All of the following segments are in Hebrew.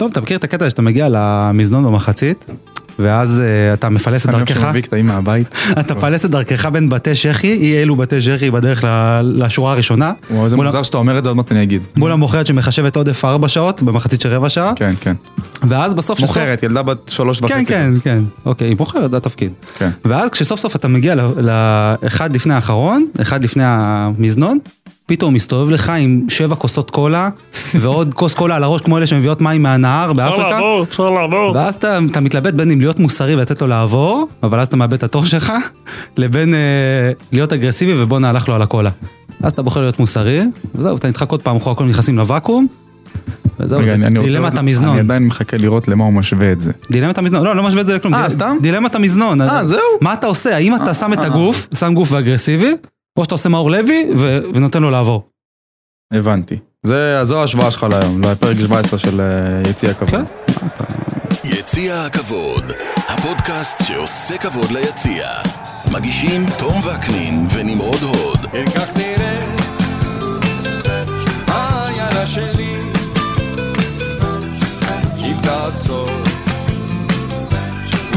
טוב, אתה מכיר את הקטע שאתה מגיע למזנון במחצית, ואז אה, אתה מפלס את אני אוהב דרכך, שמביא קטעים מהבית. אתה מפלס את דרכך בין בתי שחי, אי אלו בתי שחי בדרך ל- לשורה הראשונה. וואו, איזה מול ה- מוזר שאתה אומר את זה, עוד מעט אני אגיד. מול המוכרת שמחשבת עודף 4 שעות במחצית של רבע שעה, כן, כן. ואז בסוף מוכרת, ילדה בת שלוש וחצי. כן, כן, כן, אוקיי, היא מוכרת, זה התפקיד. כן. ואז כשסוף סוף אתה מגיע לאחד לפני האחרון, אחד לפני המזנון, פתאום מסתובב לך עם שבע כוסות קולה, ועוד כוס קולה על הראש כמו אלה שמביאות מים מהנהר באפריקה. אפשר לעבור. ואז אתה, אתה מתלבט בין אם להיות מוסרי ולתת לו לעבור, אבל אז אתה מאבד את התור שלך, לבין אה, להיות אגרסיבי ובוא נהלך לו על הקולה. אז אתה בוחר להיות מוסרי, וזהו, אתה נדחק עוד פעם אחורה, הכל נכנסים לוואקום, וזהו, רגע, זה אני- אני רוצה דילמת המזנון. אני עדיין מחכה לראות למה הוא משווה את זה. דילמת המזנון, לא, לא משווה את זה לכלום. אה, סתם? דילמת המזנון. אה, זהו? מה אתה עושה? האם אתה שם את אה. הגוף, שם גוף ואגרסיבי, או שאתה עושה מאור לוי ו- ונותן לו לעבור. הבנתי. זה, זו ההשוואה שלך להיום, לפרק 17 של אה, יציע כבוד. כן. יציע הכבוד, הפודקאסט שעושה כבוד ליציע. מגישים תום וקנין ונמרוד הוד. כן כך נראה העיירה שלי אם תעצור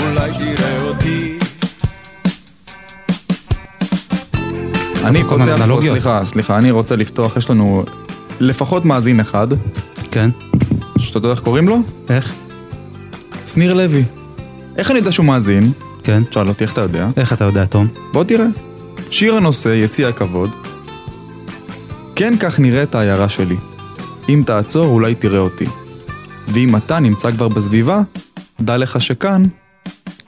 אולי תראה אותי אני פותח פה. סליחה, סליחה, אני רוצה לפתוח, יש לנו לפחות מאזין אחד, כן. שאתה יודע איך קוראים לו? איך? שניר לוי. איך אני יודע שהוא מאזין? כן. תשאל אותי, איך אתה יודע? איך אתה יודע, תום? בוא תראה. שיר הנושא, יציע הכבוד. כן כך נראית העיירה שלי. אם תעצור, אולי תראה אותי. ואם אתה נמצא כבר בסביבה, דע לך שכאן,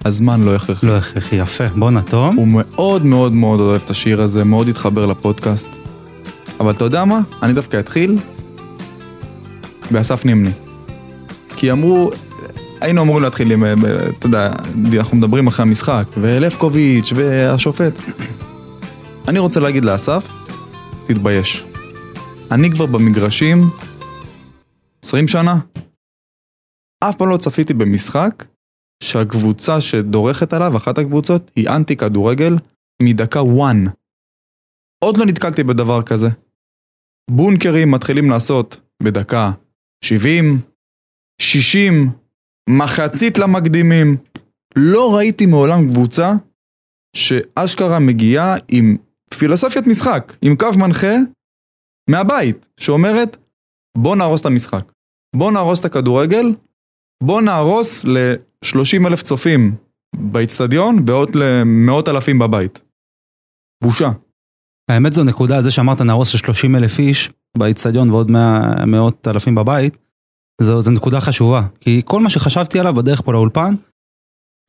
הזמן לא הכרחי. לא הכרחי, יפה. בואנה, תום. הוא מאוד מאוד מאוד אוהב את השיר הזה, מאוד התחבר לפודקאסט. אבל אתה יודע מה? אני דווקא אתחיל באסף נימני. כי אמרו, היינו אמורים להתחיל עם, אה, אתה יודע, אנחנו מדברים אחרי המשחק, ולבקוביץ' והשופט. אני רוצה להגיד לאסף, תתבייש. אני כבר במגרשים 20 שנה. אף פעם לא צפיתי במשחק שהקבוצה שדורכת עליו, אחת הקבוצות, היא אנטי כדורגל מדקה 1. עוד לא נתקלתי בדבר כזה. בונקרים מתחילים לעשות בדקה 70, 60, מחצית למקדימים. לא ראיתי מעולם קבוצה שאשכרה מגיעה עם פילוסופיית משחק, עם קו מנחה מהבית, שאומרת בוא נהרוס את המשחק, בוא נהרוס את הכדורגל, בוא נהרוס ל-30 אלף צופים באיצטדיון ועוד למאות אלפים בבית. בושה. האמת זו נקודה, זה שאמרת נהרוס של 30 אלף איש באיצטדיון ועוד 100, מאות אלפים בבית, זו, זו נקודה חשובה. כי כל מה שחשבתי עליו בדרך פה לאולפן,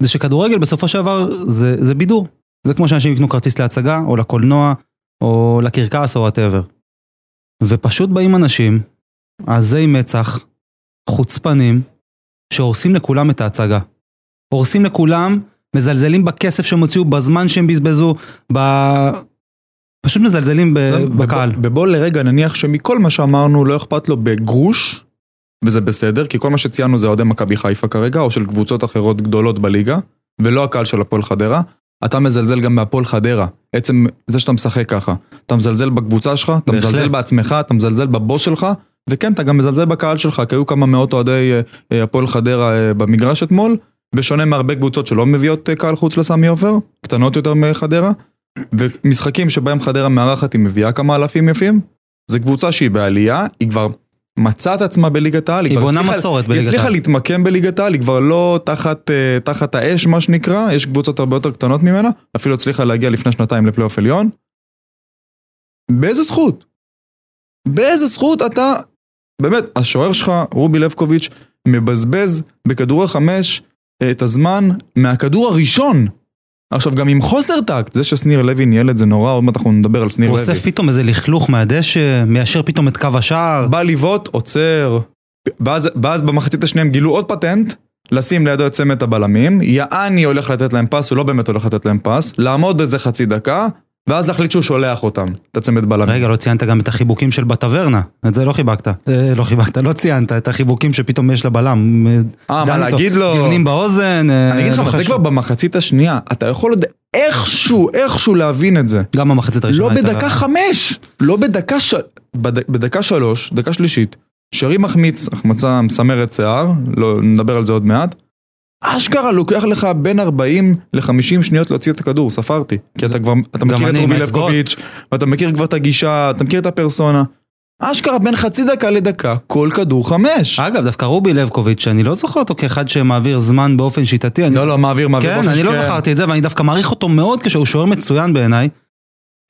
זה שכדורגל בסופו של דבר זה, זה בידור. זה כמו שאנשים יקנו כרטיס להצגה, או לקולנוע, או לקרקס, או whatever. ופשוט באים אנשים, עזי מצח, חוצפנים, שהורסים לכולם את ההצגה. הורסים לכולם, מזלזלים בכסף שהם הוציאו, בזמן שהם בזבזו, ב... פשוט מזלזלים ב... בקהל. ובוא- לרגע נניח שמכל מה שאמרנו לא אכפת לו בגרוש, וזה בסדר, כי כל מה שציינו זה אוהדי מכבי חיפה כרגע, או של קבוצות אחרות גדולות בליגה, ולא הקהל של הפועל חדרה. אתה מזלזל גם בהפועל חדרה. עצם זה שאתה משחק ככה. אתה מזלזל בקבוצה שלך, אתה בהחלט. מזלזל בעצמך, אתה מזלזל בבוס שלך, וכן, אתה גם מזלזל בקהל שלך, כי היו כמה מאות אוהדי אה, אה, הפועל חדרה אה, במגרש אתמול, בשונה מהרבה קבוצות שלא מביאות קהל חוץ לסמי עופר, קטנות יותר מחדרה, ומשחקים שבהם חדרה מארחת היא מביאה כמה אלפים יפים, זו קבוצה שהיא בעלייה, היא כבר מצאה את עצמה בליגת העל, היא בונה הצליחה- מסורת היא בליגת הצליחה העל. להתמקם בליגת העל, היא כבר לא תחת, תחת האש מה שנקרא, יש קבוצות הרבה יותר קטנות ממנה, אפילו הצליחה להגיע לפני שנתיים לפלייאוף עליון. באיזה זכות? באיזה זכות אתה, באמת, השוער שלך, רובי לבקוביץ', מבזבז בכדורי חמש אה, את הזמן מהכדור הראשון. עכשיו גם עם חוסר טקט, זה ששניר לוי ניהל את זה נורא, עוד מעט אנחנו נדבר על שניר הוא לוי. אוסף פתאום איזה לכלוך מהדשא, מיישר פתאום את קו השער. בא לבעוט, עוצר. ואז, ואז במחצית השנייה הם גילו עוד פטנט, לשים לידו את צמד הבלמים, יעני הולך לתת להם פס, הוא לא באמת הולך לתת להם פס, לעמוד איזה חצי דקה, ואז להחליט שהוא שולח אותם, את הצמד בלמים. רגע, לא ציינת גם את החיבוקים של בטברנה. את זה לא חיבקת. אה, לא חיבקת, לא ציינת את החיבוקים שפתאום יש לבלם. אה, מה דן איתו. להגיד לו? דיונים באוזן. אה, אני אגיד לך לא מה, זה. כבר במחצית השנייה, אתה יכול עוד איכשהו, איכשהו להבין את זה. גם במחצית לא הראשונה. הייתה- בדקה חמש, לא בדקה ש... בד... בדקה שלוש, דקה שלישית, שרי מחמיץ, החמצה מסמרת שיער, לא, נדבר על זה עוד מעט. אשכרה לוקח לך בין 40 ל-50 שניות להוציא את הכדור, ספרתי. כי אתה כבר, אתה מכיר את רובי. לבקוביץ', ואתה מכיר כבר את הגישה, אתה מכיר את הפרסונה. אשכרה בין חצי דקה לדקה, כל כדור חמש. אגב, דווקא רובי לבקוביץ', אני לא זוכר אותו כאחד שמעביר זמן באופן שיטתי. אני- לא, לא, מעביר, מעביר. כן, באופן אני לא. זכרתי את זה, ואני דווקא מעריך אותו מאוד כשהוא שוער מצוין בעיניי.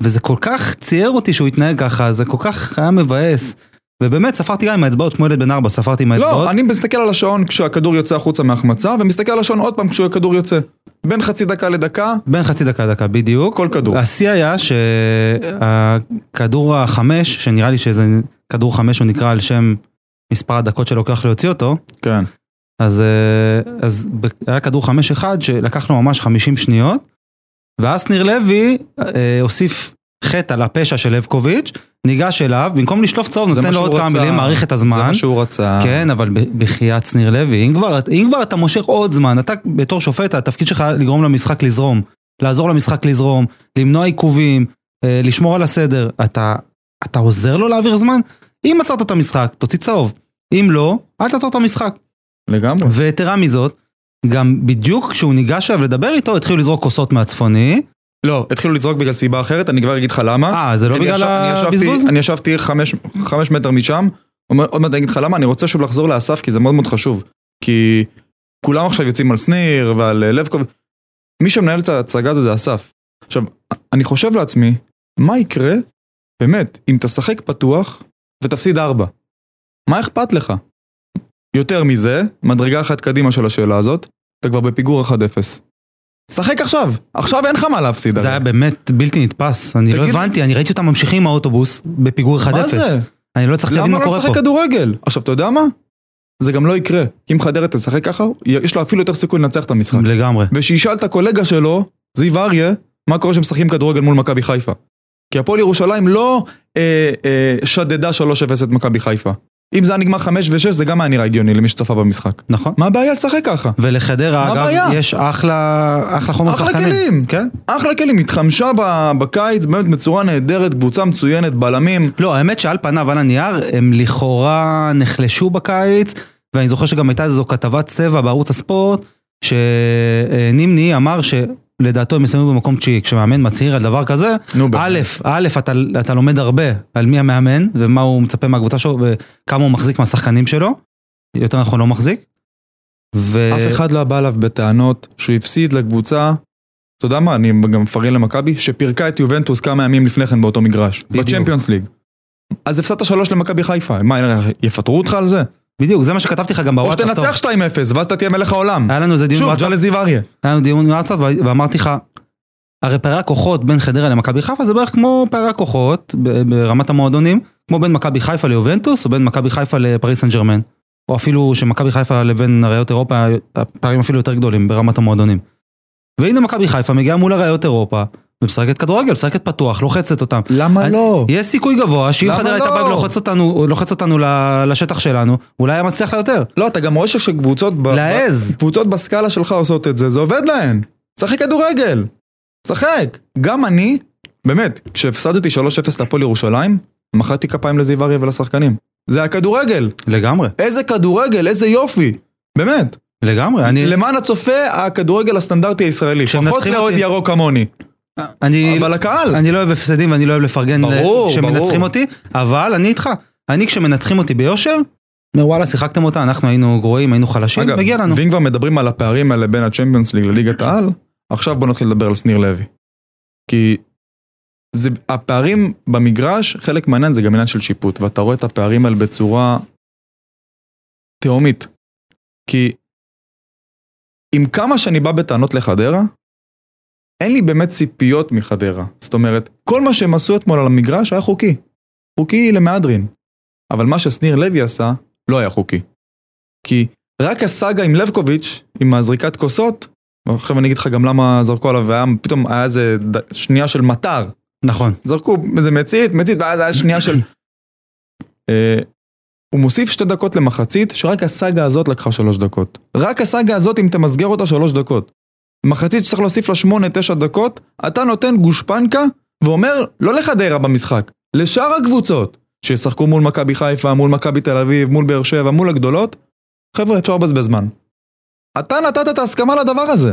וזה כל כך צייר אותי שהוא התנהג ככה, זה כל כך היה מבאס. ובאמת, ספרתי גם עם האצבעות, כמו ילד בן ארבע, ספרתי עם האצבעות. לא, אני מסתכל על השעון כשהכדור יוצא החוצה מהחמצה, ומסתכל על השעון עוד פעם כשהכדור יוצא. בין חצי דקה לדקה, בין חצי דקה לדקה, בדיוק. כל כדור. השיא היה שהכדור החמש, שנראה לי שזה כדור חמש, הוא נקרא על שם מספר הדקות שלוקח להוציא אותו, כן. אז, אה, אז היה כדור חמש אחד שלקח לו ממש 50 שניות, ואז שניר לוי אה, הוסיף חטא על הפשע של לבקוביץ', ניגש אליו, במקום לשלוף צהוב, זה נותן לו עוד כמה. מילים, מעריך את זה הזמן. מה שהוא רצה. כן, אבל בחייאת שניר לוי, אם כבר, אם כבר אתה מושך עוד זמן, אתה בתור שופט, התפקיד שלך לגרום למשחק לזרום, לעזור למשחק לזרום, למנוע עיכובים, אה, לשמור על הסדר, אתה, אתה עוזר לו להעביר זמן? אם עצרת את המשחק, תוציא צהוב. אם לא, אל תעצור את המשחק. לגמרי. ויתרה מזאת, גם בדיוק כשהוא ניגש אליו לדבר איתו, התחילו לזרוק כוסות מהצפוני. לא, התחילו לזרוק בגלל סיבה אחרת, אני כבר אגיד לך למה. אה, זה לא בגלל הבזבוז? אני ישבתי חמש, מטר משם, עוד מעט אני אגיד לך למה, אני רוצה שוב לחזור לאסף, כי זה מאוד מאוד חשוב. כי כולם עכשיו יוצאים על שניר ועל אה, לבקוב. מי שמנהל את ההצגה הזו זה אסף. עכשיו, אני חושב לעצמי, מה יקרה, באמת, אם תשחק פתוח ותפסיד ארבע? מה אכפת לך? יותר מזה, מדרגה אחת קדימה של השאלה הזאת, אתה כבר בפיגור 1-0. שחק עכשיו, עכשיו אין לך מה להפסיד. זה. היה באמת בלתי נתפס, אני לא הבנתי, אני ראיתי אותם ממשיכים עם האוטובוס בפיגור 1-0. מה זה? אני לא הצלחתי להבין למה מה לא קורה פה. לשחק כדורגל? עכשיו, אתה יודע מה? זה גם לא יקרה. אם חדרה תשחק ככה, יש לו אפילו יותר סיכוי לנצח את המשחק. לגמרי. ושישאל את הקולגה שלו, זיו אריה, מה קורה כשמשחקים כדורגל מול מכבי חיפה. כי הפועל ירושלים לא אה, אה, שדדה 3-0 את מכבי חיפה. אם זה היה נגמר 5 ו-6 זה גם היה נראה הגיוני למי שצפה במשחק. נכון. מה הבעיה לשחק ככה? ולחדרה, אגב? יש אחלה, אחלה חומר אחלה שחקנים. כלים. כן? אחלה כלים, התחמשה בקיץ באמת בצורה נהדרת, קבוצה מצוינת, בלמים. לא, האמת שעל פניו, על הנייר, הם לכאורה נחלשו בקיץ, ואני זוכר שגם הייתה איזו כתבת צבע בערוץ הספורט, שנימני אמר שלדעתו הם יסיימו במקום תשיעי. כשמאמן מצהיר על דבר כזה, נו, א', א', אתה, אתה לומד הרבה על מי המאמן, ומה הוא מצפה מהקבוצה שלו, וכמה הוא מחזיק מהשחקנים שלו. יותר נכון, לא מחזיק. ו... אף אחד לא בא אליו בטענות שהוא הפסיד לקבוצה, אתה יודע מה, אני גם מפרגן למכבי, שפירקה את יובנטוס כמה ימים לפני כן באותו מגרש, בדיוק. בצ'מפיונס ליג. אז הפסדת שלוש למכבי חיפה, מה, יפטרו אותך על זה? בדיוק, זה מה שכתבתי לך גם או בוואטסאפ. טוב. שתנצח 2-0, ואז אתה תהיה מלך העולם. היה לנו איזה דיון שוב, בוואטסאפ, זה לזיו אריה. היה לנו דיון בוואטסאפ, ואמרתי לך, הרי פערי הכוחות בין חדרה למכבי חיפה זה בערך כמו פערי הכוחות ברמת המועדונים, כמו בין מכבי חיפה ליובנטוס, או בין מכבי חיפה לפריס סן ג'רמן. או אפילו שמכבי חיפה לבין אריות אירופה, הפערים אפילו יותר גדולים ברמת המועדונים. והנה מכבי חיפה מגיעה מול אריות אירופה, ומשחקת כדורגל, משחקת פתוח, לוחצת אותם. למה לא? יש סיכוי גבוה שאם חדרה הייתה לא? באה ולוחץ אותנו, לוחץ אותנו לשטח שלנו, אולי היה מצליח לה יותר. לא, אתה גם רואה שכשקבוצות ב- להעז. קבוצות בסקאלה שלך עושות את זה, זה עובד להן. שחק כדורגל. שחק. גם אני, באמת, כשהפסדתי 3-0 להפועל ירושלים, מחאתי כפיים לזיו אריה ולשחקנים. זה הכדורגל. לגמרי, איזה כדורגל, איזה יופי. באמת. לגמרי. אני, למען הצופה, הכדורגל הסטנדרטי הישראלי. פחות לאוהד ירוק כמוני. אני, אבל הקהל. אני לא אוהב הפסדים ואני לא אוהב לפרגן ברור, כשמנצחים. אותי, אבל אני איתך. אני כשמנצחים אותי ביושר, אומר וואלה שיחקתם אותה, אנחנו היינו גרועים, היינו חלשים, אגב, מגיע לנו. ואם כבר מדברים על הפערים האלה בין הצ'מפיונס ליג לליגת העל, עכשיו בוא נתחיל לדבר על שניר לוי. כי זה, הפערים במגרש, חלק מהעניין זה גם עניין של שיפוט, ואתה רואה את הפערים האלה בצורה תהומית. כי עם כמה שאני בא בטענות לחדרה, אין לי באמת ציפיות מחדרה. זאת אומרת, כל מה שהם עשו אתמול על המגרש היה חוקי. חוקי למהדרין. אבל מה ששניר לוי עשה, לא היה חוקי. כי רק הסאגה עם לבקוביץ', עם הזריקת כוסות, ועכשיו אני אגיד לך גם למה זרקו עליו, והיה פתאום היה איזה ד- שנייה של מטר. נכון. זרקו איזה מצית, מצית, ואז היה שנייה של... אה, הוא מוסיף שתי דקות למחצית, שרק הסאגה הזאת לקחה שלוש דקות. רק הסאגה הזאת, אם תמסגר אותה שלוש דקות. מחצית שצריך להוסיף לה שמונה, תשע דקות, אתה נותן גושפנקה, ואומר, לא לחדרה במשחק, לשאר הקבוצות, שישחקו מול מכבי חיפה, מול מכבי תל אביב, מול באר שבע, מול הגדולות, חבר'ה, אפשר לבזבז זמן. אתה נתת את ההסכמה לדבר הזה.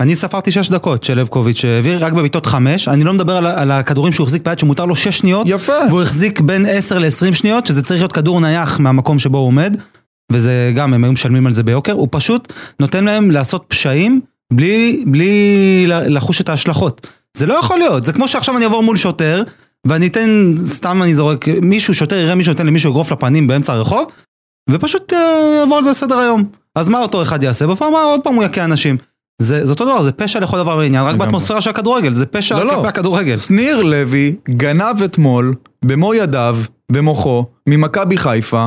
אני ספרתי 6 דקות של לבקוביץ' שהעביר רק בבעיטות 5, אני לא מדבר על, על הכדורים שהוא החזיק ביד שמותר לו 6 שניות, יפה. והוא החזיק בין 10 ל-20 שניות, שזה צריך להיות כדור נייח מהמקום שבו הוא עומד, וזה גם, הם היו משלמים על זה ביוקר, הוא פשוט נותן להם לעשות פשעים בלי, בלי לחוש את ההשלכות. זה לא יכול להיות, זה כמו שעכשיו אני אעבור מול שוטר, ואני אתן, סתם אני זורק, מישהו, שוטר יראה מישהו, נותן למישהו אגרוף לפנים באמצע הרחוב, ופשוט אה, יעבור על זה לסדר היום. אז מה אותו אחד יעשה? בפעם הבאה עוד פעם הוא יכה אנשים. זה, זה אותו דבר, זה פשע לכל דבר ועניין, רק. באטמוספירה של הכדורגל, זה פשע לא, לא. כלפי הכדורגל. שניר לוי גנב אתמול, במו ידיו, במוחו, ממכבי חיפה,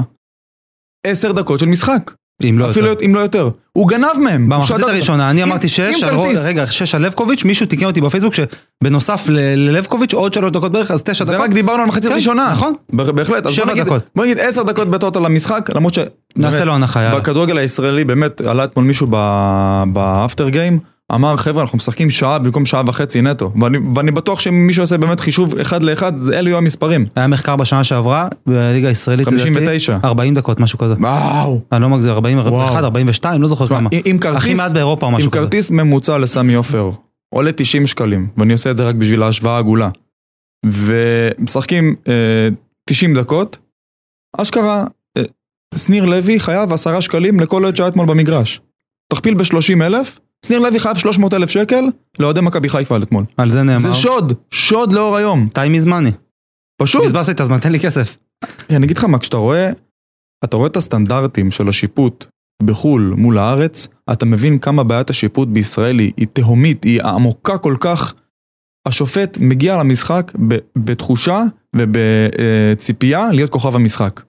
עשר דקות של משחק. אם לא אפילו יותר. אם לא יותר. הוא גנב מהם. במחצית הראשונה אני אמרתי שש, על. רגע, שש על לבקוביץ', מישהו תיקן אותי בפייסבוק שבנוסף ללבקוביץ' עוד שלוש דקות בערך, אז תשע זה דקות. רק דיברנו על מחצית כן, ראשונה. נכון. בהחלט. שבע דקות. בוא נגיד עשר דקות בטוטל למשחק, למרות ש... נעשה באמת, לו הנחה, יאללה. בכדורגל הישראלי באמת עלה אתמול מישהו באפטר גיים, אמר חבר'ה אנחנו משחקים שעה במקום שעה וחצי נטו. ואני, ואני בטוח שאם מישהו יעשה באמת חישוב אחד לאחד, זה אלו יהיו המספרים. היה מחקר בשנה שעברה, בליגה הישראלית, לדעתי, 59. 40 דקות, משהו כזה. וואו. אני לא מגזיר, 41, וואו. 42, לא זוכר כמה. עם- עם כרטיס, הכי מעט באירופה או עם משהו כזה. כרטיס ממוצע לסמי עופר, עולה 90 שקלים, ואני עושה את זה רק בשביל ההשוואה העגולה. ומשחקים אה, 90 דקות, אשכרה, אה, שניר לוי חייב 10 שקלים לכל אוהד שהיה אתמול במגרש. תכפיל ב-30 אלף, שניר לוי חייב 300 אלף שקל לאוהדי מכבי חיפה אתמול. על זה נאמר. זה שוד, שוד לאור היום. טיימי זמני. פשוט. בזבזת את הזמן, תן לי כסף. אני אגיד לך מה, כשאתה רואה, אתה רואה את הסטנדרטים של השיפוט בחו"ל מול הארץ, אתה מבין כמה בעיית השיפוט בישראל היא, היא תהומית, היא עמוקה כל כך. השופט מגיע למשחק ב, בתחושה ובציפייה להיות כוכב המשחק.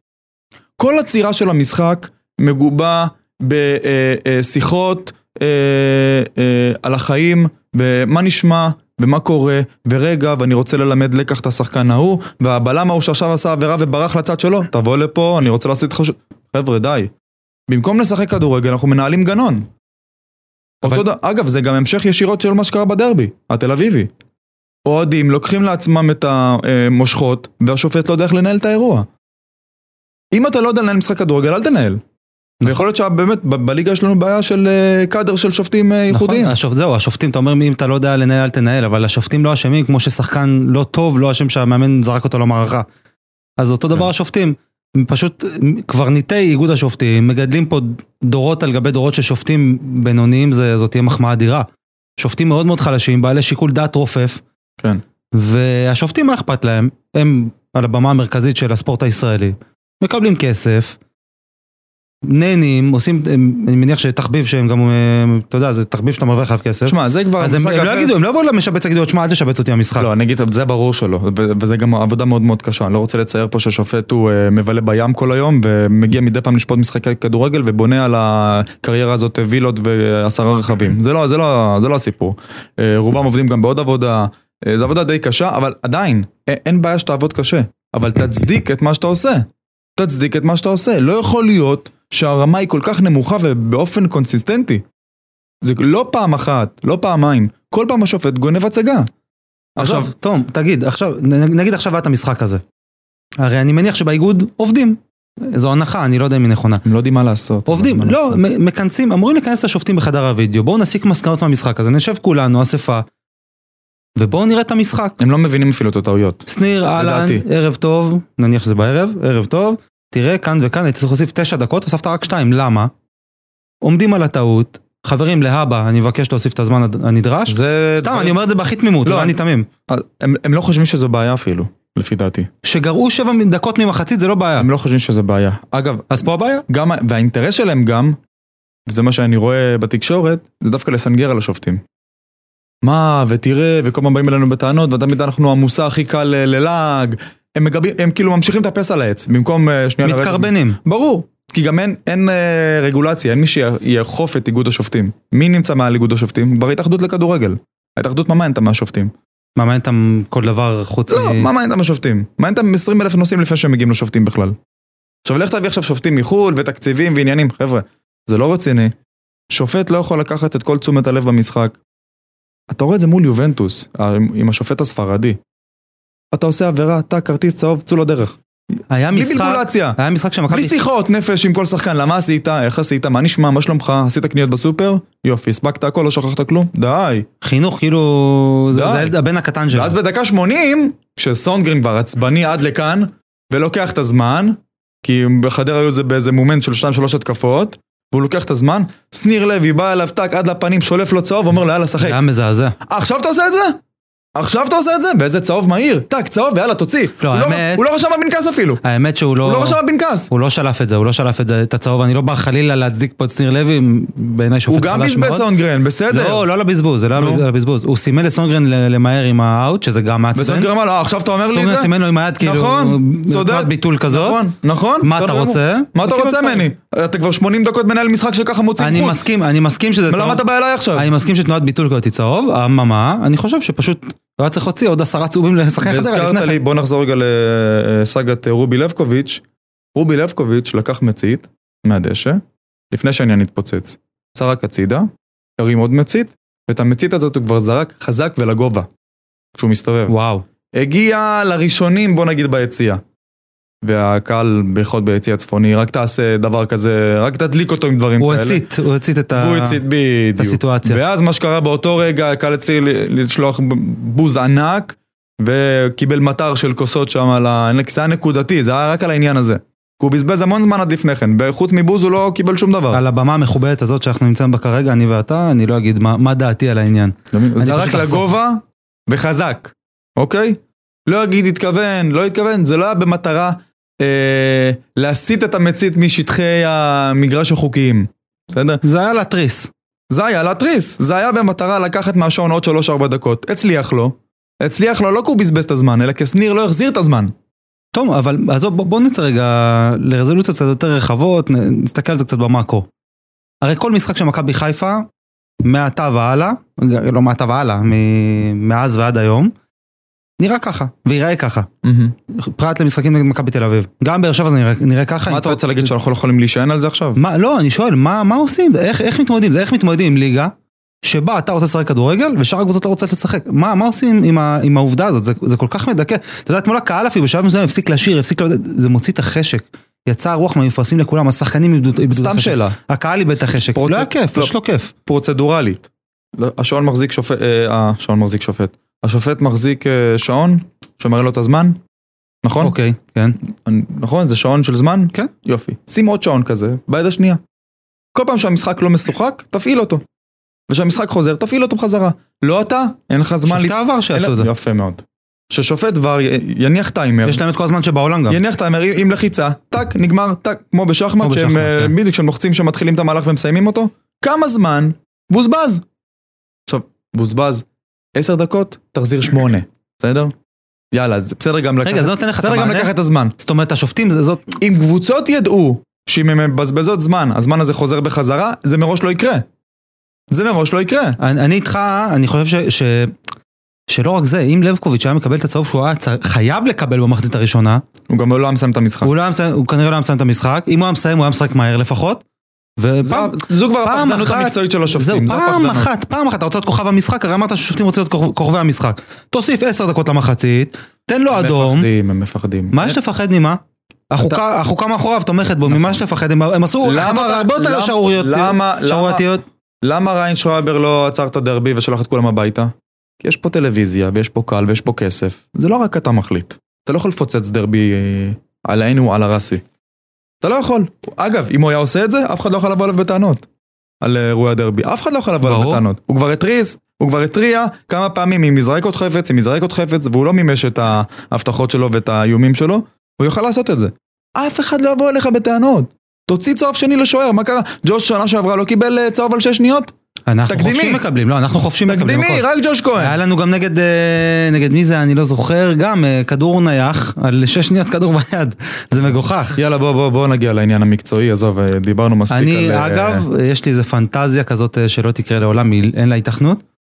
כל הצירה של המשחק מגובה בשיחות על החיים, במה נשמע, ומה קורה, ורגע, ואני רוצה ללמד לקח את השחקן ההוא, והבלם ההוא שעכשיו עשה עבירה וברח לצד שלו, תבוא לפה, אני רוצה לעשות איתך ש... חבר'ה, די. במקום לשחק כדורגל, אנחנו מנהלים גנון. אבל- אותו ד... אגב, זה גם המשך ישירות של מה שקרה בדרבי, התל אביבי. אוהדים לוקחים לעצמם את המושכות, והשופט לא יודע איך לנהל את האירוע. אם אתה לא יודע לנהל משחק כדורגל, אל תנהל. ויכול להיות שבאמת בליגה יש לנו בעיה של אה, קאדר של שופטים אה, ייחודיים. נכון, השופ... זהו, השופטים, אתה אומר אם אתה לא יודע לנהל אל תנהל, אבל השופטים לא אשמים כמו ששחקן לא טוב לא אשם שהמאמן זרק אותו למערכה. אז אותו דבר כן. השופטים, פשוט קברניטי איגוד השופטים, מגדלים פה דורות על גבי דורות של שופטים בינוניים, זאת תהיה מחמאה אדירה. שופטים מאוד מאוד חלשים, בעלי שיקול דעת רופף, כן. והשופטים מה אכפת להם? הם על הבמה המרכזית של הספורט הישראלי, מקבלים כסף, נהנים, עושים, אני מניח שתחביב שהם גם, אתה יודע, זה תחביב שאתה מרוויח עליו כסף. שמע, זה כבר אז הם, מושג הם לא אחר. יגידו, הם לא יבואו למשבץ ויגידו, תשמע, אל תשבץ אותי במשחק. לא, אני אגיד, זה ברור שלא, וזה גם עבודה מאוד מאוד קשה. אני לא רוצה לצייר פה שהשופט הוא אה, מבלה בים כל היום, ומגיע מדי פעם לשפוט משחקי כדורגל, ובונה על הקריירה הזאת וילות ועשרה רכבים. זה לא, זה לא, זה לא הסיפור. אה, רובם עובדים גם בעוד עבודה, אה, זו עבודה די קשה, אבל עדיין, אין בעיה שתעבוד קשה. אבל תצדיק את מה שאתה עושה. תצדיק את מה שאתה עושה. לא יכול להיות שהרמה היא כל כך נמוכה ובאופן קונסיסטנטי. זה לא פעם אחת, לא פעמיים. כל פעם השופט גונב הצגה. עכשיו, תום, תגיד, עכשיו, נגיד עכשיו היה את המשחק הזה. הרי אני מניח שבאיגוד עובדים. זו הנחה, אני לא יודע אם היא נכונה. הם לא יודעים מה לעשות. עובדים, מה לא, לעשות. מכנסים, אמורים לכנס את השופטים בחדר הוידאו, בואו נסיק מסקנות מהמשחק הזה, נשב כולנו, אספה, ובואו נראה את המשחק. הם לא מבינים אפילו את הטעויות. שניר, אהלן. ערב טוב, נניח שזה בערב, ערב טוב, תראה כאן וכאן, הייתי צריך להוסיף תשע דקות, הוספת רק שתיים, למה? עומדים על הטעות, חברים להבא, אני מבקש להוסיף את הזמן הנדרש, זה... סתם, אני אומר את זה בהכי תמימות, לא, אולי אני תמים. הם, הם לא חושבים שזו בעיה אפילו, לפי דעתי. שגרעו שבע דקות ממחצית זה לא בעיה. הם לא חושבים שזו בעיה. אגב, אז פה הבעיה? גם, והאינטרס שלהם גם, וזה מה שאני רואה בתקשורת, זה דווקא לסנגר על השופטים. מה, ותראה, וכל פעם באים אלינו בטענות, ותמיד אנחנו המושא הכי קל ללעג. הם, מגבים, הם כאילו ממשיכים לטפס על העץ, במקום אה, שנייה. מתקרבנים. ברור, כי גם אין, אין אה, רגולציה, אין מי שיאכוף את איגוד השופטים. מי נמצא מעל איגוד השופטים? כבר התאחדות לכדורגל. ההתאחדות מה מעניין אותם מהשופטים? מה מעניין אותם כל דבר חוץ לא, מ... מה מעניין אותם השופטים? מעניין אותם 20 אלף נושאים לפני שהם מגיעים לשופטים בכלל. עכשיו לך תביא עכשיו שופטים מחו"ל ותקציבים ועניינים, חבר'ה, זה לא רציני. שופט לא יכול לקחת את כל תשומת הלב במשחק. אתה רואה את זה מול יובנטוס, עם השופט הספרדי. אתה עושה עבירה, אתה כרטיס צהוב, צאו לדרך. היה בלי משחק, בלבולציה. היה משחק שמכבי... בלי שיחות נפש עם כל שחקן, למה עשית, איך עשית, מה נשמע, מה שלומך, עשית קניות בסופר, יופי, הספקת הכל, לא שכחת כלום, די. חינוך, כאילו... זה די. זה הילד- הבן הקטן שלו. ואז בדקה 80, כשסונגרין כבר עצבני עד לכאן, ולוקח את הזמן, כי בחדרה היו זה באיזה מומנט של 2-3 התקפות, והוא לוקח את הזמן, שניר לוי בא אליו טק עד לפנים, שולף לו צהוב, אומר לו יאללה שחק. זה היה מזעזע. עכשיו אתה עושה את זה? עכשיו אתה עושה את זה? ואיזה צהוב מהיר, טק צהוב ויאללה תוציא. לא, הוא האמת- הוא לא רשם בפנקס אפילו. האמת שהוא לא... הוא לא רשם בפנקס. הוא לא שלף את זה, הוא לא שלף את זה, את הצהוב, אני לא בא חלילה להצדיק פה את שניר לוי, בעיניי שופט הוא גם חלש מאוד. בזבז סונגרן, בסדר. לא, לא לבזבוז, זה לא נו. על הבזבוז. הוא סימן לסונגרן ל- למהר עם האאוט, שזה גם מעצבן. וסונגרן אמר לו, "אה, עכשיו אתה אומר לי את סונגרן זה? סימן לו עם היד, כאילו, נכון, צודק. תנועת ביטול כזאת. נכון, נכון. מה אתה בסדר גמור. רוצה? מה אתה הוא קיבל רוצה צהוב. ממני? אתה כבר 80 דקות מנהל משחק שככה מוצאים אני חוץ. מסכים, אני מסכים שזה למה אתה בא אליי עכשיו? אני מסכים שתנועת ביטול כזאת היא צהוב, אממה, אני חושב שפשוט הוא היה צריך להוציא עוד עשרה צהובים לשחקן חדרה והזכרת לפני לי, כן. בוא נחזור רגע לסאגת אה, רובי לבקוביץ'. רובי לבקוביץ' לקח מצית מהדשא, לפני שהעניין התפוצץ. צרק הצידה, הרים עוד מצית, ואת המצית הזאת הוא כבר זרק חזק ולגובה. כשהוא מסתובב. וואו. הגיע לראשונים, בוא נגיד, ביציאה. והקהל, בייחוד ביציע הצפוני, רק תעשה דבר כזה, רק תדליק אותו עם דברים הוא כאלה. הצית, הוא הצית את ה- הצית את בדיוק. הסיטואציה. ואז מה שקרה באותו רגע, הקהל הצליח לשלוח בוז ענק, וקיבל מטר של כוסות שם על ה... זה היה נקודתי, זה היה רק על העניין הזה. כי הוא בזבז המון זמן עד לפני כן, וחוץ מבוז הוא לא קיבל שום דבר. על הבמה המכובדת הזאת שאנחנו נמצאים בה כרגע, אני ואתה, אני לא אגיד מה מה דעתי על העניין. זה אני רק. לגובה וחזק, אוקיי? לא אגיד התכוון, לא התכוון, זה לא היה במטרה אה, להסיט את המצית משטחי המגרש החוקיים, בסדר? זה היה להתריס. זה היה להתריס, זה היה במטרה לקחת מהשעון עוד 3-4 דקות, הצליח לו. הצליח לו לא כי הוא בזבז את הזמן, אלא כי שניר לא החזיר את הזמן. טוב, אבל עזוב, בוא, בוא נצא רגע לרזולוציות קצת יותר רחבות, נסתכל על זה קצת במאקרו. הרי כל משחק של מכבי חיפה, מעתה והלאה, לא מעתה והלאה, מאז ועד היום, נראה ככה, וייראה ככה. פרט למשחקים נגד מכבי תל אביב. גם באר שבע זה נראה, ככה. מה אתה רוצה להגיד שאנחנו לא יכולים להישען על זה עכשיו? לא, אני שואל, מה, מה עושים? איך, איך מתמודדים? זה איך מתמודדים עם ליגה שבה אתה רוצה לשחק כדורגל ושאר הקבוצות לא רוצות לשחק? מה, מה עושים עם, ה, עם העובדה הזאת? זה, זה כל כך מדכא. אתה יודע, אתמול הקהל אפילו בשלב מסוים הפסיק לשיר, הפסיק לעודד, זה מוציא את החשק. יצא רוח מהמפרשים לכולם, השחקנים איבדו את סתם החשק. שאלה, הקהל איבד את החשק. פרוצ- לא היה כיף, לא. פשוט לא כיף. פרוצדורלית. לא, השעון מחזיק שופט, אה, השעון מחזיק שופט. השופט מחזיק אה, שעון, שמראה לו את הזמן, נכון? אוקיי, כן. אני- נכון? זה שעון של זמן? כן. יופי. שים עוד שעון כזה, ביד השנייה. כל פעם שהמשחק לא משוחק, תפעיל אותו. וכשהמשחק חוזר, תפעיל אותו בחזרה. לא אתה, אין לך זמן... שופטי העבר שיעשו את זה. יפה מאוד. ששופט י- יניח טיימר, יש להם את כל הזמן שבעולם גם. יניח טיימר עם לחיצה, טק, נגמר, טק, כמו בשחמט, שהם אה, כן. בדיוק כשהם לוחצים שמתחילים את המהלך ומסיימים אותו, כמה זמן? בוזבז. עכשיו, בוזבז, עשר דקות, תחזיר שמונה, בסדר? יאללה, זה בסדר גם לקחת, רגע, זה נותן לך את בסדר גם המענה? לקחת את הזמן. זאת אומרת, השופטים זה זאת... אם קבוצות ידעו שאם הן מבזבזות זמן, הזמן הזה חוזר בחזרה, זה מראש לא יקרה. זה מראש לא יקרה. אני, אני איתך, אני חושב ש... ש... שלא רק זה, אם לבקוביץ' היה מקבל את הצהוב שהוא היה צר... חייב לקבל במחצית הראשונה, הוא גם לא היה מסיים את המשחק. הוא, לא היה מסיים, הוא כנראה לא היה מסיים את המשחק, אם הוא היה מסיים הוא היה משחק מהר לפחות. זו- כבר פעם הפחדנות המקצועית של השופטים, זו פעם הפחדנות. אחת, פעם אחת, אתה רוצה להיות כוכב המשחק, הרי אמרת ששופטים רוצים להיות כוכב- כוכבי המשחק. תוסיף עשר דקות למחצית, תן לו הם אדום, מפחדים, הם מפחדים. מה יש לפחד ממה? החוקה, מאחוריו תומכת בו, ממה יש לפחד? הם, הם עשו החלטות הרבה יותר שערורייתיות. למה ריין שרייבר לא עצר את הדרבי ושלח את כולם הביתה? כי יש פה טלוויזיה, ויש פה קהל, ויש פה כסף. זה לא רק אתה מחליט. אתה לא יכול לפוצץ דרבי אה, על העין ועל הרסי. אתה לא יכול. אגב, אם הוא היה עושה את זה, אף אחד לא יכול לבוא אליו בטענות. על אה, אירועי הדרבי. אף אחד לא יכול לבוא אליו. בטענות. הוא כבר התריס, הוא כבר התריע כמה פעמים אם יזרק עוד חפץ, אם יזרק עוד חפץ, והוא לא מימש את ההבטחות שלו ואת האיומים שלו, הוא יוכל לעשות את זה. אף אחד לא יבוא אליך בטענות. תוציא צהוב שני לשוער, מה קרה? ג'וש שנה שעברה לא קיבל אה, צהוב על שש שניות? אנחנו תקדימי. חופשי מקבלים, לא, אנחנו חופשי מקבלים. תקדימי. רק ג'וש כהן. היה לנו גם נגד, אה, נגד מי זה, אני לא זוכר, גם אה, כדור נייח, על שש שניות כדור ביד, זה מגוחך. יאללה בוא בוא בוא נגיע לעניין המקצועי, עזוב, אה, דיברנו מספיק אני, על... אה, אגב, יש לי איזה פנטזיה כזאת שלא תקרה לעולם, אין לה היתכנות.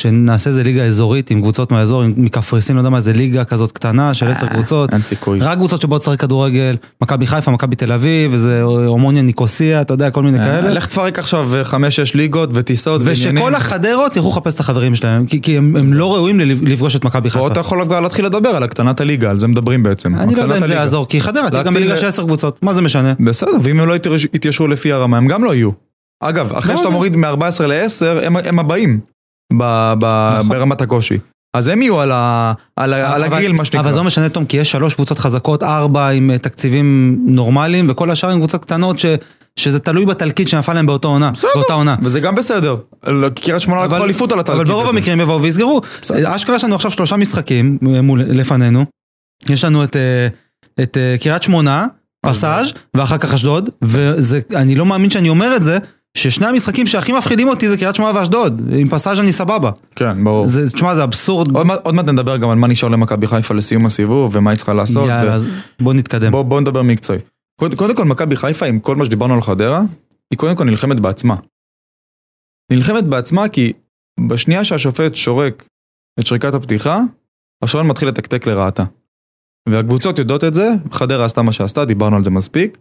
שנעשה איזה ליגה אזורית עם קבוצות מהאזור, עם- מקפריסין, לא יודע מה, איזה ליגה כזאת קטנה של עשר קבוצות. אין סיכוי. רק קבוצות שבאות לשחק כדורגל, מכבי חיפה, מכבי תל אביב, איזה הומוניה ניקוסיה, אתה יודע, כל מיני כאלה. אה, לך תפרק עכשיו חמש-שש ליגות וטיסות ועניינים. ושכל החדרות ילכו לחפש את החברים שלהם, כי, כי הם, הם לא ראויים ל- לפגוש את מכבי פה חיפה. אתה יכול כבר להתחיל לדבר על הקטנת הליגה, על זה מדברים בעצם. אני לא יודע הקטנת אם זה הליגה. יעזור, כי חדרה תהיה גם להקטין בליגה ל- של עשר קבוצות, מה זה משנה? בסדר, ואם הם לא יתייש- יתיישרו לפי הרמה, הם גם לא יהיו. אגב, אחרי לא שאתה יודע. מוריד מ-14 ל-10, הם, הם הבאים ב, ב, נכון. ברמת הקושי. אז הם יהיו על, ה, על, ה, על אבל- הגריל, מה שנקרא. אבל זה לא משנה, תום, כי יש שלוש קבוצות חזקות, ארבע עם אה, תקציבים נורמליים, וכל השאר עם קבוצות קטנות ש, שזה תלוי בתלקיט שנפל להם באותה עונה. באותה עונה. וזה גם בסדר. לא, קריית שמונה לקחו אליפות על התלקיט אבל ברוב הזה. המקרים יבואו ויסגרו. אשכרה יש לנו עכשיו שלושה משחקים אה, מול, לפנינו. יש לנו את, אה, את אה, קריית שמונה, פסאז' ואחר כך אשדוד, ואני לא מאמין שאני אומר את זה, ששני המשחקים שהכי מפחידים אותי זה קריית שמונה ואשדוד. עם פסאז' אני סבבה. כן, ברור. זה, תשמע, זה אבסורד. עוד, עוד מעט נדבר גם על מה נשאר למכבי חיפה לסיום הסיבוב ומה היא צריכה לעשות. יאללה, ו... אז בוא נתקדם. בוא, בוא נדבר מקצועי. קודם, קודם כל, מכבי חיפה, עם כל מה שדיברנו על חדרה, היא קודם כל נלחמת בעצמה. נלחמת בעצמה כי בשנייה שהשופט שורק את שריקת הפתיחה, השעון מתחיל לתקתק לרעתה. והקבוצות יודעות את זה, חדרה עשתה מה שעשתה, דיברנו על זה מספיק.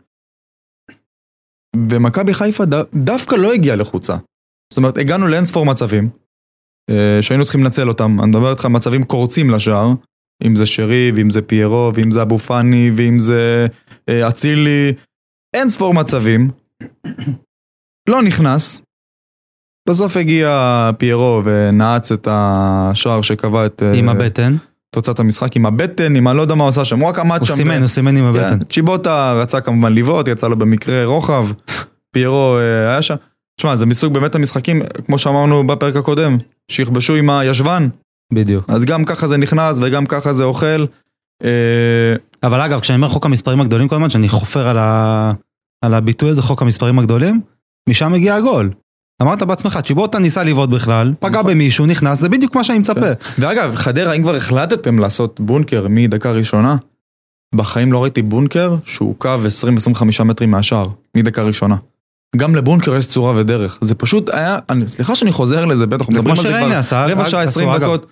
ומכבי חיפה ד, דווקא לא הגיעה לחוצה. זאת אומרת, הגענו לאין ספור מצבים, אה, שהיינו צריכים לנצל אותם. אני מדבר איתך מצבים קורצים לשער, אם זה שרי, ואם זה פיירו, ואם זה אבו פאני, ואם זה אה, אצילי, אין ספור מצבים. לא נכנס. בסוף הגיע פיירו ונעץ את השער שקבע את אה, עם הבטן. תוצאת המשחק, עם הבטן, עם אני לא יודע מה הוא עשה שם, הוא רק עמד הוא שם. סימן, הוא סימן עם הבטן. כן, צ'יבוטה רצה כמובן לבעוט, יצא לו במקרה רוחב, פיירו אה, היה שם. תשמע, זה מסוג באמת המשחקים, כמו שאמרנו בפרק הקודם, שיכבשו עם הישבן, בדיוק. אז גם ככה זה נכנס וגם ככה זה אוכל. אה, אבל אגב, כשאני אומר חוק המספרים הגדולים כל הזמן, שאני חופר על, ה... על הביטוי הזה, חוק המספרים הגדולים, משם הגיע הגול. אמרת בעצמך, צ'יבוטה ניסה לבעוט בכלל, פגע נכון. במישהו, נכנס, זה בדיוק מה שאני מצפה. ואגב, חדרה, אם כבר החלטתם לעשות בונקר מדקה ראשונה, בחיים לא ראיתי בונקר שהוא קו 20-25 מטרים מהשער, מדקה ראשונה. גם לבונקר יש צורה ודרך, זה פשוט היה, אני, סליחה שאני חוזר לזה, בטח, מדברים על זה כבר רבע שעה, עשו, 20 אגב. דקות.